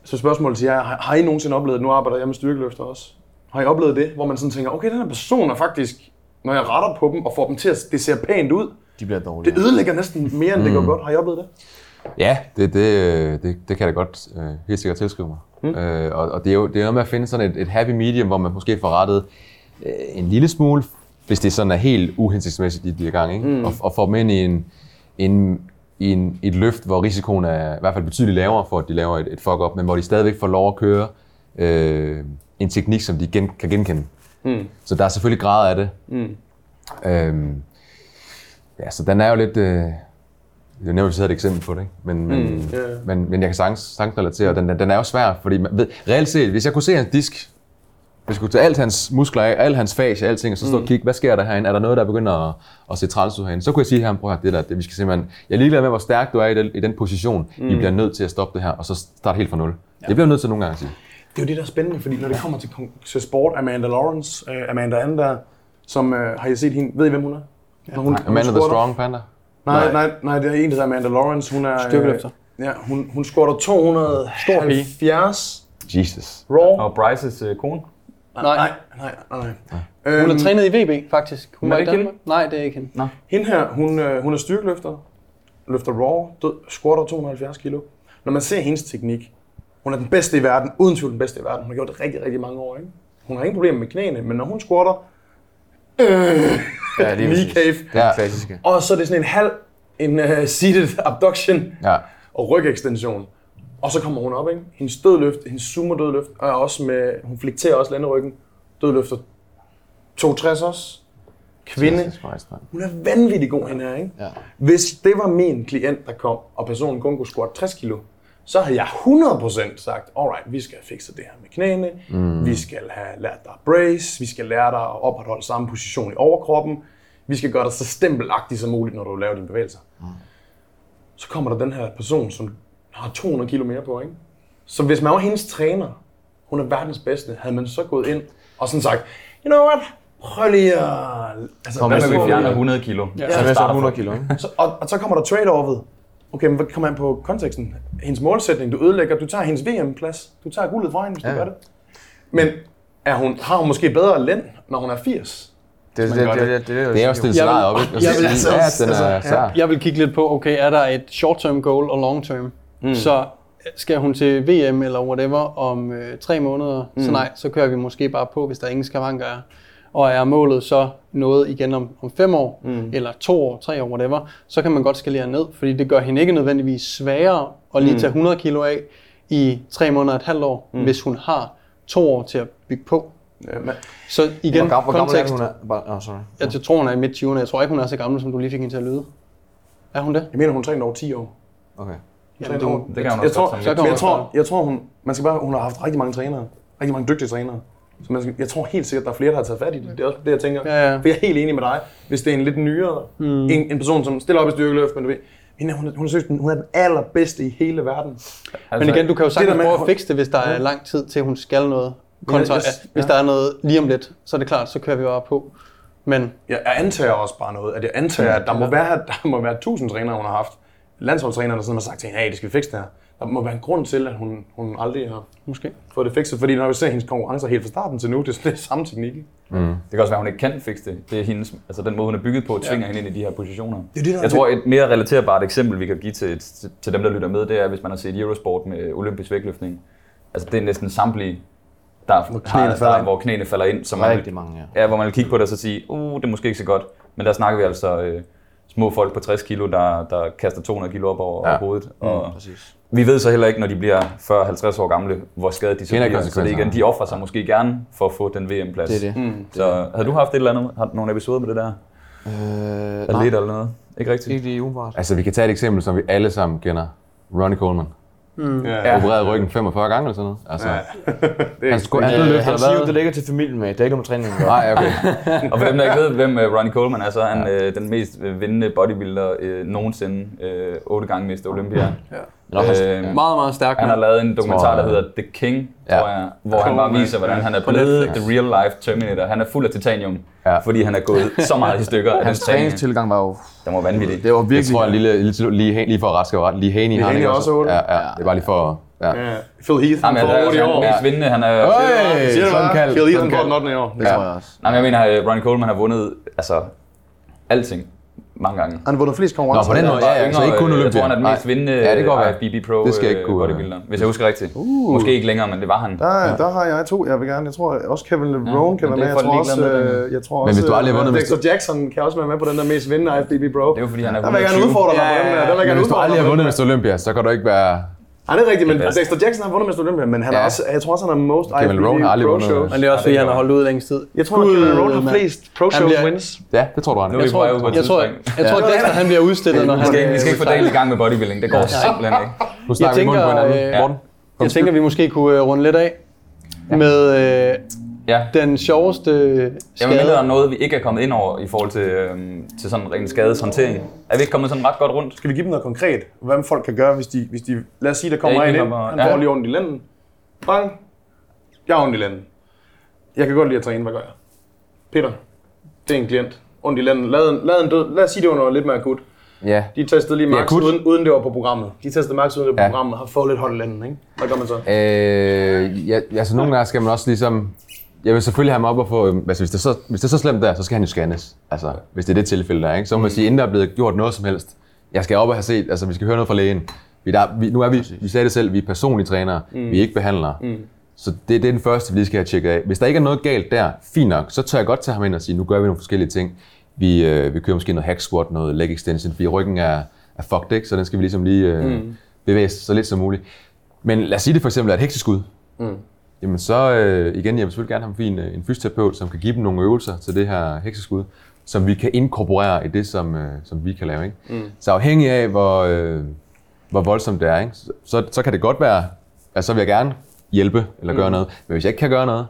så spørgsmålet til jer, har, har I nogensinde oplevet, nu arbejder jeg med styrkeløfter også, har I oplevet det, hvor man sådan tænker, okay, den her person er faktisk, når jeg retter på dem og får dem til at, det ser pænt ud, De bliver dårlige. det ødelægger næsten mere, end det går godt. Har I oplevet det? Ja, det, det, det, det kan jeg da godt øh, helt sikkert tilskrive mig. Mm. Øh, og, og det er jo det er noget med at finde sådan et, et happy medium, hvor man måske får rettet øh, en lille smule, hvis det sådan er helt uhensigtsmæssigt, de, de er i gang, ikke? Mm. Og, og få dem ind i, en, en, i en, et løft, hvor risikoen er i hvert fald betydeligt lavere for, at de laver et, et fuck-up, men hvor de stadigvæk får lov at køre øh, en teknik, som de gen, kan genkende. Mm. Så der er selvfølgelig grader af det. Mm. Øhm, ja, så den er jo lidt... Øh, det er nemt, at et eksempel på det, ikke? Men, men, mm, yeah. men, men jeg kan sagtens, sagtens relatere, den, den er jo svær, fordi man ved, reelt set, hvis jeg kunne se hans disk, hvis jeg kunne tage alt hans muskler af, al hans fascia, alting, og så stå og kigge, hvad sker der herinde? Er der noget, der begynder at, at se træls ud herinde? Så kunne jeg sige til ham, prøv at det der, det, vi skal simpelthen, jeg er ligeglad med, hvor stærk du er i den, i den position. Mm. I bliver nødt til at stoppe det her, og så starte helt fra nul. Ja. Det bliver nødt til nogle gange at sige. Det er jo det, der er spændende, fordi når det kommer til, til sport, Amanda Lawrence, uh, Amanda Anden der, som uh, har I set hende, ved I hvem hun er? Når hun, Amanda the Strong Panda? Nej, nej, nej, det er en, der hedder Amanda Lawrence. Hun er... Styrkeløfter. øh, Ja, hun, hun squatter 270 Jesus. raw. Og Bryces øh, kone. Nej, Nej, nej, nej. nej. hun Øhm, er trænet i VB, faktisk. Hun er var det ikke Danmark. Nej, det er ikke hende. Hende her, hun, øh, hun er styrkeløfter, løfter raw, død, squatter 270 kilo. Når man ser hendes teknik, hun er den bedste i verden, uden tvivl den bedste i verden. Hun har gjort det rigtig, rigtig mange år. Ikke? Hun har ingen problemer med knæene, men når hun squatter, øh, Ja, lige knee (laughs) præcis. cave, Ja. Klassiske. og så er det sådan en halv, en uh, seated abduction Ja. og rygekstension. Og så kommer hun op, ikke? Hendes dødløft, hendes sumo dødløft, er også med, hun flekterer også landeryggen, dødløfter 62 også. Kvinde, hun er vanvittig god, hende her, ikke? Ja. Hvis det var min klient, der kom, og personen kun kunne squat 60 kilo, så havde jeg 100% sagt, alright, vi skal fikse det her med knæene, mm. vi skal have lært dig brace, vi skal lære dig at opretholde samme position i overkroppen, vi skal gøre dig så stempelagtig som muligt, når du laver dine bevægelser. Mm. Så kommer der den her person, som har 200 kilo mere på, ikke? Så hvis man var hendes træner, hun er verdens bedste, havde man så gået ind og sådan sagt, you know what, prøv lige at... Altså, Kom Hvad med, vi fjerner vi- 100 kilo? Ja. Så er det så starter 100 fra- kilo, ikke? (laughs) så, og, og så kommer der trade-offet. Okay, men hvad kommer an på konteksten? Hendes målsætning, du ødelægger, du tager hendes VM-plads. Du tager guldet fra hende, hvis ja. du gør det. Men er hun, har hun måske bedre lænd, når hun er 80? Det, det, det, det. det, det, Det er jo stillet scenariet op, ikke? Jeg vil- altså- ja, den er altså. Jeg vil kigge lidt på, okay, er der et short-term goal og long-term? Mm. Så skal hun til VM eller whatever om øh, tre måneder, mm. så nej, så kører vi måske bare på, hvis der ingen skavanker er. Og er målet så noget igen om, om fem år, mm. eller to år, tre år, whatever, så kan man godt skalere ned, fordi det gør hende ikke nødvendigvis sværere at lige tage 100 kilo af i tre måneder og et halvt år, mm. hvis hun har to år til at bygge på. Ja, men, Så igen, Hvor, gammel, hvor gammel er kontekst. hun? Er? Bare, oh, sorry. Jeg tror, hun er i midt 20'erne. Jeg tror ikke, hun er så gammel, som du lige fik hende til at lyde. Er hun det? jeg mener, hun træner over 10 år. Okay. Du, over- Det kan hun jeg også tror, jeg tror, jeg tror hun, man skal bare, hun har haft rigtig mange trænere. Rigtig mange dygtige trænere. Så man skal, jeg tror helt sikkert, der er flere, der har taget fat i det. Det er også det, jeg tænker. Ja, ja. For jeg er helt enig med dig. Hvis det er en lidt nyere, mm. en, en person, som stiller op i styrkeløft, men du ved, hende, hun, hun, er, den- hun er den allerbedste i hele verden. Altså, Men igen, du kan jo sagtens prøve at fikse det, hvis der er lang tid til, hun skal noget. Kontra, jeg- at hvis der er noget lige om lidt, så er det klart, så kører vi bare på. Men Jeg, jeg antager også bare noget, at jeg antager, at der må være, der må være tusind trænere, hun har haft. Landsholdstrænere, der sådan har sagt til hende, hey, det skal vi fikse det her. Der må være en grund til, at hun, hun aldrig har måske. fået det fikset, fordi når vi ser hendes konkurrencer helt fra starten til nu, det er det er samme teknik. ikke? Det kan også være, at hun ikke kan fikse det. Det er hendes, altså den måde, hun er bygget på, tvinger ja. hende ind i de her positioner. Det er det, der er jeg tror, et mere relaterbart eksempel, vi kan give til, til, til dem, der lytter med, det er, hvis man har set Eurosport med olympisk vægtløftning. Altså, det er næsten samtlige, der, hvor knæene har, falder der, ind. hvor knæene falder ind. Så man, Rigtig mange, ja. ja, hvor man vil kigge på det og så sige, uh, det er måske ikke så godt. Men der snakker vi altså øh, små folk på 60 kilo, der, der kaster 200 kilo op over, ja. over hovedet. Og Præcis. vi ved så heller ikke, når de bliver 40-50 år gamle, hvor skadet de så bliver. Så det er igen, de offrer sig måske gerne for at få den VM-plads. Det er det. Mm. Så havde du haft et eller andet, har du nogle episoder med det der? Øh, Atlet nej, eller noget? Ikke rigtigt? ikke lige umiddelbart. Altså, vi kan tage et eksempel, som vi alle sammen kender. Ronnie Coleman. Ja. Opereret ryggen 45 gange eller sådan noget. Altså, (laughs) Det er, han skulle, han Øh, han siger, hvad? det ligger til familien med. Det er ikke noget med. Nej, okay. (laughs) Og for dem, der ikke ved, hvem uh, Ronnie Coleman er, så er han ja. den mest øh, vindende bodybuilder uh, nogensinde. Uh, otte gange Mr. Olympia. Nå, han- Øh, Meget, meget stærk. Han har lavet en dokumentar, der hedder The King, Ja. tror jeg, hvor han bare viser, hvordan han er blevet The Real Life Terminator. Han er fuld af titanium, Ja. fordi han er gået så meget i stykker af (laughs) Hans hans træning. træningstilgang var jo... Den var vanvittig. Det var Jeg virkelig... tror, en lille, lille, lige, lige for at raske ret, lige Haney har han er også. Ja, ja, det er bare lige for... Ja. Phil Heath, han får 8 i år. mest vindende. Han er, Øj, sådan kaldt. Phil Heath, han får den kaldt. 8 i år. Det tror jeg også. Nej, men jeg mener, uh, Ronnie Coleman har vundet altså, alting mange gange. Han har vundet flest Nå, konkurrencer. på den måde, ja, ja, så ikke kun øh, Jeg Olympia. tror, han er den mest vindende Ja, det kan være. IFBB Pro Det skal jeg ikke øh, kunne, bodybuilder, hvis jeg husker rigtigt. Måske ikke længere, men det var han. Der, der har jeg to, jeg vil gerne. Jeg tror også Kevin LeBron kan men være med. Jeg tror også, med, øh, jeg tror Men også, hvis du aldrig har vundet øh, Dexter Jackson kan også være med på den der mest vindende IFBB Pro. Det er jo fordi, han er Der vil jeg gerne 120. udfordre dig Ja, på den ja, der. Der vil jeg Men gerne hvis du aldrig har vundet Mr. Olympia, så kan du ikke være... Nej, det er rigtigt, men er. Dexter Jackson har vundet Mr. Olympia, men han er Ja. også, jeg tror også, han har most Kevin IFBB LeBron har aldrig Pro vundet. shows. Men det er også, fordi han har holdt ud længst tid. Jeg tror, at Kevin LeBron har flest pro Han shows bliver- wins. Ja, det tror du, han Nu er er. vi ud på et Jeg tror, tidspunkt. jeg tror Dexter han bliver udstillet, når Vi han skal, vi skal ikke få dagen i gang med bodybuilding. Det går simpelthen ikke. Nu snakker vi munden på hinanden. Morten? Jeg tænker, vi måske kunne øh, runde lidt af med øh, Ja. den sjoveste Jeg skade. minde dig om noget, vi ikke er kommet ind over i forhold til, øhm, til sådan ren skadeshåndtering. Er vi ikke kommet sådan ret godt rundt? Skal vi give dem noget konkret? Hvad folk kan gøre, hvis de, hvis de lad os sige, der kommer Ja, en ind, han ja. får lige ondt i lænden. Bang. Jeg har ondt i lænden. Jeg kan godt lide at træne, hvad gør jeg? Peter, det er en klient. Ondt i lænden. Lad en, lad en død. Lad os sige, det var noget lidt mere akut. Ja. De testede lige er max, uden, uden det var på programmet. De testede max, uden det var på Ja. programmet, har fået lidt hold i lænden, ikke? Hvad gør man så? Øh, ja, altså nogle gange skal man også ligesom... Jeg vil selvfølgelig have ham op og få... Altså, hvis det, er så, hvis det er så slemt der, så skal han jo scannes. Altså, hvis det er det tilfælde der, ikke? Så må man sige, inden der er blevet gjort noget som helst. Jeg skal op og have set, altså vi skal høre noget fra lægen. Vi, der, vi, nu er vi, vi sagde det selv, vi er personlige trænere, mm. vi er ikke behandlere. Mm. Så det, det er den første, vi lige skal have tjekket af. Hvis der ikke er noget galt der, fint nok, så tør jeg godt tage ham ind og sige, nu gør vi nogle forskellige ting. Vi, øh, vi kører måske noget hack squat, noget leg extension, fordi ryggen er, er fucked, ikke? så den skal vi ligesom lige øh, mm. bevæge så lidt som muligt. Men lad os sige det for eksempel er et hekseskud. Jamen så øh, igen, jeg vil selvfølgelig gerne have en, fin, øh, en fysioterapeut, som kan give dem nogle øvelser til det her hekseskud, som vi kan inkorporere i det, som, øh, som vi kan lave. Ikke? Mm. Så afhængig af, hvor, øh, hvor voldsomt det er, ikke? Så, så, så kan det godt være, at så vil jeg gerne hjælpe eller gøre noget. Men hvis jeg ikke kan gøre noget,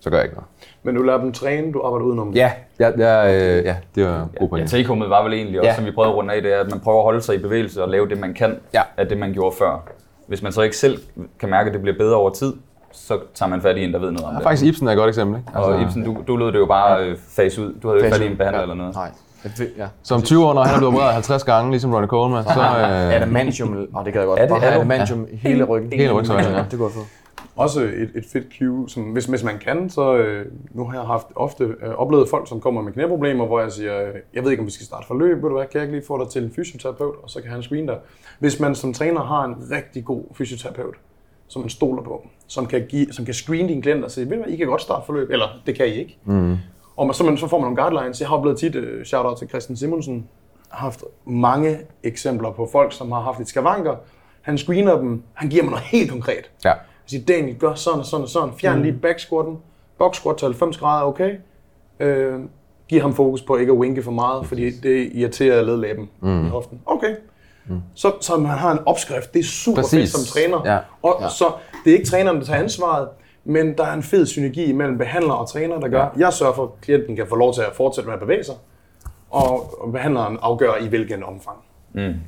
så gør jeg ikke noget. Men du lader dem træne, du arbejder udenom. Ja, ja, ja, øh, ja det var god Ja, pointe. take var vel egentlig også, Ja. ja. som vi prøvede at runde af, det er, at man prøver at holde sig i bevægelse og lave det, man kan Ja. af det, man gjorde før. Hvis man så ikke selv kan mærke, at det bliver bedre over tid, så tager man fat i en, der ved noget om Ja, det. faktisk Ibsen er et godt eksempel, ikke? Og Ibsen, du, du lød det jo bare øh, fase ud. Du havde jo ikke fat i en behandler ja. eller noget. Nej. Ja. Som 20 år, når han er blevet opereret 50 gange, ligesom Ronnie Coleman, så... Øh, Adamantium, og det gad jeg godt. Er det- er adamantium hele ryggen. Hele rygsøjlen, ja. Det kunne jeg få. Også et, et fedt cue, som, hvis, hvis man kan, så øh, nu har jeg haft ofte øh, oplevet folk, som kommer med knæproblemer, hvor jeg siger, øh, jeg ved ikke, om vi skal starte forløb, ved du hvad, kan jeg ikke lige få dig til en fysioterapeut, og så kan han screene dig. Hvis man som træner har en rigtig god fysioterapeut, som man stoler på, som kan, give, som kan screene dine klienter og sige, ved du hvad, I kan godt starte forløb, eller det kan I ikke. Mm. Og man, så, man, så får man nogle guidelines. Jeg har oplevet tit, uh, shout-out til Christian Simonsen, har haft mange eksempler på folk, som har haft et skavanker. Han screener dem, han giver mig noget helt konkret. ja. Jeg siger, Daniel, gør sådan og sådan og sådan. Fjern mm. lige back squatten. Box squat til 90 grader, okay. Øh, giv ham fokus på ikke at winke for meget, fordi det irriterer ledlæben mm. i hoften. Okay. Mm. Så, så man har en opskrift. Det er super Præcis. fedt som træner. Ja. Og ja. så det er ikke træneren, der tager ansvaret, men der er en fed synergi mellem behandler og træner, der gør, ja. jeg sørger for, at klienten kan få lov til at fortsætte med at bevæge sig, og behandleren afgør i hvilken omfang.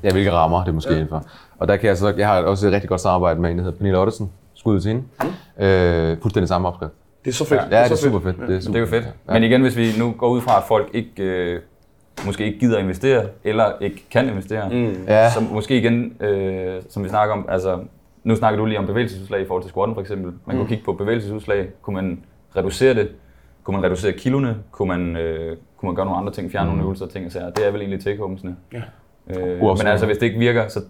Ja, hvilke rammer det er måske ja. indenfor. Og der kan jeg så, jeg har også et rigtig godt samarbejde med en, der hedder Pernille Ottesen, skud ud til hende. Øh, fuldstændig samme opskrift. Det er så fedt. Ja, det er så super fedt. Det er, super Det er jo fedt. Men igen, hvis vi nu går ud fra, at folk ikke, øh, måske ikke gider investere, eller ikke kan investere, mm. Ja. så måske igen, øh, som vi snakker om, altså, nu snakker du lige om bevægelsesudslag i forhold til squatten for eksempel. Man kunne kigge på bevægelsesudslag. Kunne man reducere det? Kunne man reducere kiloene? Kunne man, øh, kunne man gøre nogle andre ting? Fjerne nogle øvelser og ting og sager? Det er vel egentlig take homesene. Ja. Øh, men altså, hvis det ikke virker, så,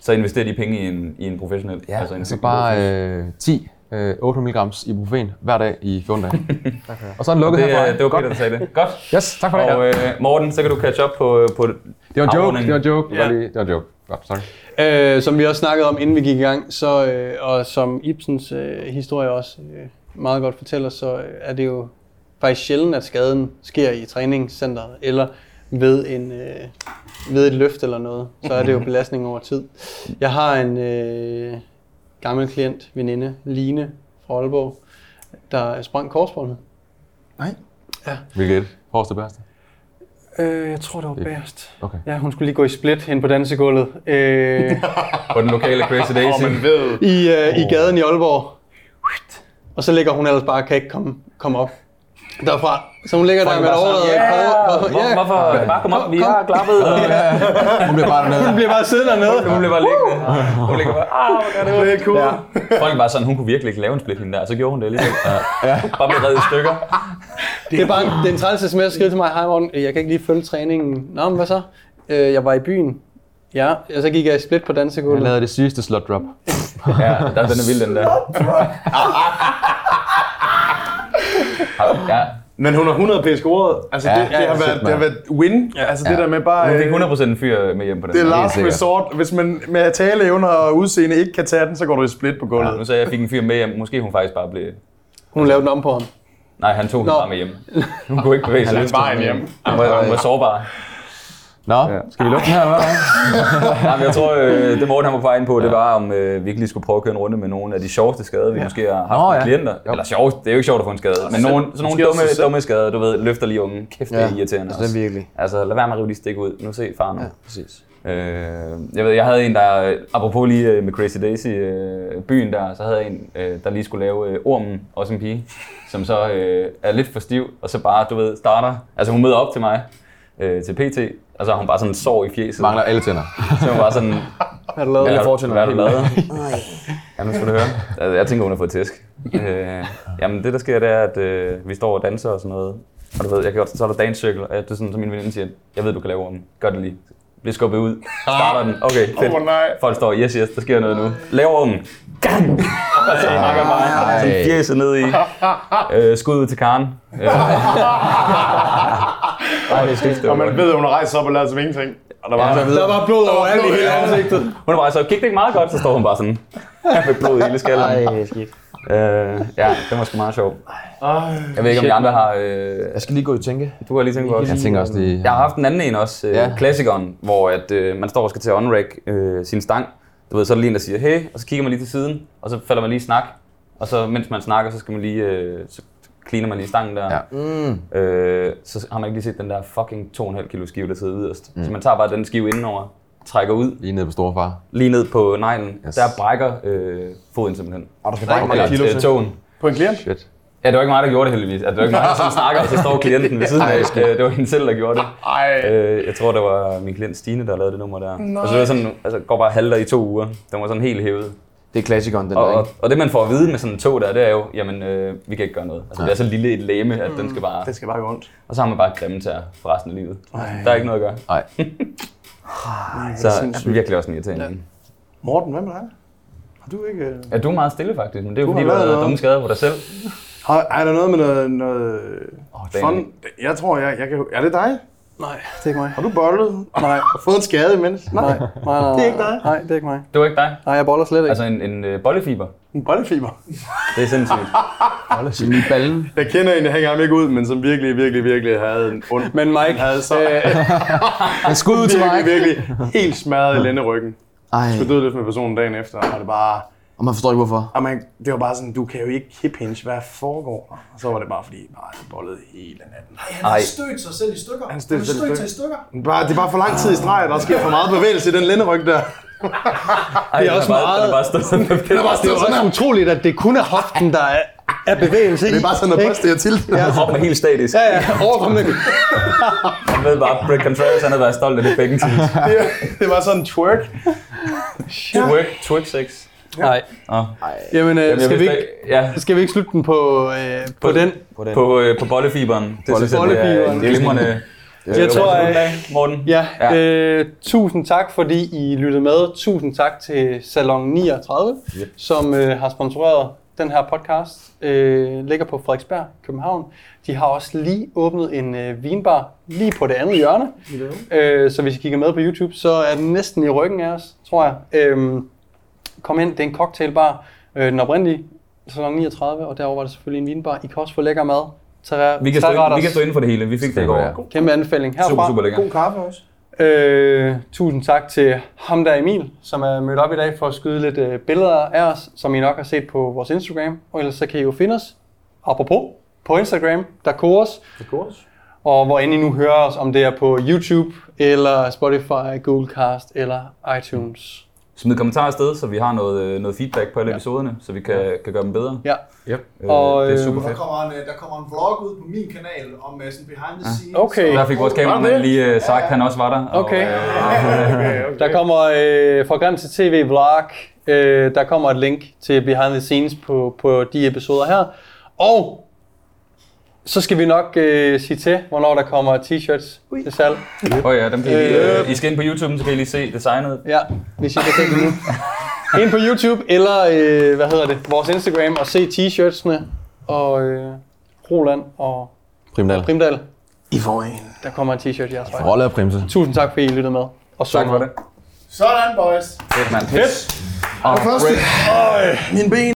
så investerer de penge i en, i en professionel. Ja, altså en altså bare øh, 10 øh, 800 mg ibuprofen hver dag i 14 dage. (laughs) og så er den lukket det, herfra. øh, det var Peter, der sagde det. Godt. Yes, tak for det. Og øh, Morten, så kan du catch up på, på det var en joke, det var en joke. Ja. Ja. Lige, det var en joke. Godt, sorry. Øh, som vi også snakkede om, inden vi gik i gang, så, øh, og som Ibsens øh, historie også øh, meget godt fortæller, så øh, er det jo faktisk sjældent, at skaden sker i træningscenteret, eller ved, en, øh, ved et løft eller noget. Så er det jo (laughs) belastning over tid. Jeg har en øh, gammel klient, veninde, Line fra Aalborg, der sprang korsbåndet. Hvilket et? Hårdeste bedste? Øh, jeg tror, det var bærest. Okay. Ja, hun skulle lige gå i split hen på dansegulvet. Øh, (laughs) På den lokale Crazy Daisy. Man ved, i, øh, i gaden i Aalborg. Og så ligger hun ellers bare og kan ikke komme, komme op derfra. Så hun ligger der med et overladet kort. Hvor, hvorfor? Bare kom op, vi har klappet. (laughs) Hun bliver bare dernede. Hun bliver bare siddende dernede. Hun blev bare liggende. Hun ligger bare, ah, hvor gør det ondt." det er cool. Ja. Folk var sådan, hun kunne virkelig ikke lave en split hende der, så gjorde hun det alligevel. Ja. Bare blev reddet i stykker. Det er bare en, det er en træls sms at skrive til mig. Hej Morten, jeg kan ikke lige følge træningen. Nå, men hvad så? Øh, jeg var i byen. Ja, og så gik jeg i split på Jeg dansegulvet. lavede det sygeste slot drop. Ja, der, den er vild, den der. Ja, Men hun har 100 p scoret. Altså, Ja, det, det, ja, har shit, været, det har været win. Altså, det der med bare... hun fik øh, 100% en fyr med hjem på den. Det er last resort. Hvis man med taleevner og udseende ikke kan tage den, så går du i split på Ja, gulvet. nu sagde jeg, at jeg fik en fyr med hjem. Måske hun faktisk bare blev... Hun lavede den om på ham. Nej, han tog hende bare med hjem. Hun kunne ikke bevæge sig. Han bare en hjem. Hun var, hun var sårbar. Nå, skal vi lukke den her? Nej, (laughs) men jeg tror, øh, det Morten han var på vej ind på, det var, om øh, vi ikke lige skulle prøve at køre en runde med nogle af de sjoveste skader, vi måske har haft Nå, med ja. klienter. Eller sjovt, det er jo ikke sjovt at få en skade, men nogle, sådan nogle dumme, selv. dumme skader, du ved, løfter lige unge. Kæft, det er irriterende altså, det er virkelig. Altså, lad være med at rive de stik ud. Nu se faren. Ja. Præcis. Øh, jeg ved, jeg havde en, der, apropos lige øh, med Crazy Daisy, øh, byen der, så havde jeg en, øh, der lige skulle lave øh, ormen, også en pige, som så øh, er lidt for stiv, og så bare, du ved, starter. Altså hun møder op til mig, øh, til PT, og så har hun bare sådan en sår i fjeset. Mangler alle tænder. Så hun bare sådan, Hvad har du lavet? hvad, fortænder hvad har du lavet? Ja, nu skal du høre. Altså, jeg tænker, hun har fået tæsk. Øh, jamen, det der sker, det er, at øh, vi står og danser og sådan noget. Og du ved, jeg kan godt, så er der dance circle, og det er sådan, som min veninde siger, jeg ved, du kan lave om. Gør det lige. Bliv skubbet ud. Starter den. Okay, fedt. Åh, nej. Folk står, yes, yes, der sker noget nu. Laver den. Gang! Og så hakker bare sådan fjeset ned i. Øh, skud ud til Karen. Øh. (laughs) Ej, det er var Og man ved, at hun har rejst sig op og lavet som ingenting. Og der var Ja. Der var blod over alt i hele ansigtet. Hun er bare så, gik det ikke meget godt, så står hun bare sådan. Med blod i hele skallen. Ej, skidt. Øh, ja, det var sgu meget sjovt. Jeg ved ikke, om de andre har... Øh, Jeg skal lige gå i tænke. du har lige tænkt på også. Jeg tænker også lige... Jeg har haft en anden en også, øh, ja. klassikeren, hvor at, øh, man står og skal til at unrack øh, sin stang. Du ved, så er der lige en, der siger, hey, og så kigger man lige til siden, og så falder man lige i snak. Og så mens man snakker, så skal man lige, øh, så cleaner man lige stangen der. Ja. Mm. Øh, så har man ikke lige set den der fucking 2,5 kilo skive, der sidder yderst. Mm. Så man tager bare den skive indenover, trækker ud, Lige nede på store far. lige ned på neglen. Yes. Der brækker øh, foden simpelthen. Og der skal Nej, men- Eller kilo til. tåen. På en klient? Shit. Ja, det var ikke mig, der gjorde det heldigvis. Altså, det var ikke mig, der sådan snakker, og så står klienten ved siden af. Øh, Det var hende selv, der gjorde det. Ej. Øh, jeg tror, det var min klient Stine, der lavede det nummer der. Og så var det sådan, altså, går bare halter i to uger. Den var sådan helt hævet. Det er klassikeren, den Og, der, og, ikke? og det man får at vide med sådan en tog der, det er jo, jamen, øh, vi kan ikke gøre noget. Altså, det er så lille et læme, at den skal bare... Det skal bare gå ondt. Og så har man bare grimme til for resten af livet. Der er ikke noget at gøre. Nej. (laughs) Så er det virkelig også en irriterende. Ja. Morten, hvad med dig? Har du ikke... øh, ja, du er meget stille faktisk, men det er jo Du fordi, har du har noget. dumme skader på dig selv. Har, er der noget med noget, noget Åh, fun? Jeg tror, jeg, jeg kan... Er det dig? Nej, det er ikke mig. Har du bollet? Nej, Og fået en skade imens? nej, nej, nej. Det er ikke dig? Nej, det er ikke mig. Det var ikke dig. Nej, jeg boller slet ikke. Altså en, en øh, bollefiber. En boldfiber. Det er sindssygt. (laughs) I ballen. Jeg kender en, jeg hænger ham ikke ud, men som virkelig, virkelig, virkelig havde en ond... Men Mike, havde så øh, (laughs) En skud ud til virkelig, mig. virkelig helt smadret i lænderyggen. Ej, skulle døde lidt med personen dagen efter, og det bare... og man forstår ikke hvorfor. Og man, det var bare sådan, du kan jo ikke hip hinge, hvad foregår? Og så var det bare fordi, bare han bollede hele natten. Han har Ej. stødt sig selv i stykker. Han stødte sig selv i stykker. Bare, det er bare for lang tid i streg, der sker for meget bevægelse i den lænderyg der. (laughs) Ej, Det er også den bare, meget- Den er bare stået sådan (laughs) det er utroligt, at det kun er hoften, der er, er bevægelse i. Det er bare sådan, at ikke? bryst det er til. Ja. Kroppen er helt statisk. Ja, ja, overkommende. (laughs) Han ved bare, Brick Contreras, han havde været stolt af det bækken til. Det var sådan en twerk. Twerk, twerk sex. Nej. Åh. Jamen, øh, Jamen, jeg skal, vi ikke, Ja, skal vi ikke slutte den på, øh, på den? på, øh, på bollefiberen. Det synes jeg, det er Bollefiberen. en glimrende... Jeg tror, øh, at, Morten. ja, Ja. Øh, tusind tak, fordi I lyttede med. Tusind tak til Salon 39, Yep. som øh, har sponsoreret den her podcast. Øh, ligger på Frederiksberg, København. De har også lige åbnet en øh, vinbar lige på det andet hjørne. Øh, så hvis I kigger med på YouTube, så er den næsten i ryggen af os, tror jeg. Øh, kom ind, det er en cocktailbar. Øh, den oprindelige Salon 39, og derover var det selvfølgelig en vinbar. I kan også få lækker mad. Terra- Vi kan, stå, ind- vi kan stå inden for det hele. Vi fik det i går. Kæmpe anbefaling herfra. Super, super lækker. God kaffe også. Øh, tusind tak til ham der Emil, som er mødt op i dag for at skyde lidt øh, billeder af os, som I nok har set på vores Instagram. Og ellers så kan I jo finde os, apropos, på Instagram, der kores. Og hvor end I nu hører os, om det er på YouTube, eller Spotify, Google Cast, eller iTunes. Smid kommentarer afsted, så vi har noget, øh, noget feedback på alle Ja. episoderne, så vi kan, kan gøre dem bedre. Ja, Øh, Og, det er øh, super Der fedt. kommer, en, øh, der kommer en vlog ud på min kanal om uh, sådan behind the scenes. Okay. Der fik vores kameramand lige øh, sagt, at han også var der. Okay. Og, øh, (laughs) der kommer øh, fra Grim til TV vlog, øh, der kommer et link til behind the scenes på, på de episoder her. Og så skal vi nok øh, sige til, hvornår der kommer t-shirts til salg. Åh ja, dem kan I, lige, øh, I skal ind på YouTube, så kan I lige se designet. Ja, hvis I kan se det nu. Ind på YouTube, eller øh, hvad hedder det, vores Instagram, og se t-shirtsene. Og øh, Roland og Primdal. Primdal, I får en. der kommer en t-shirt i jeres vej. Rolle og Primse. Tusind tak, fordi I lyttede med. Og så Tak for det. Sådan, boys. Fedt, mand. Fedt. Første. Min ben.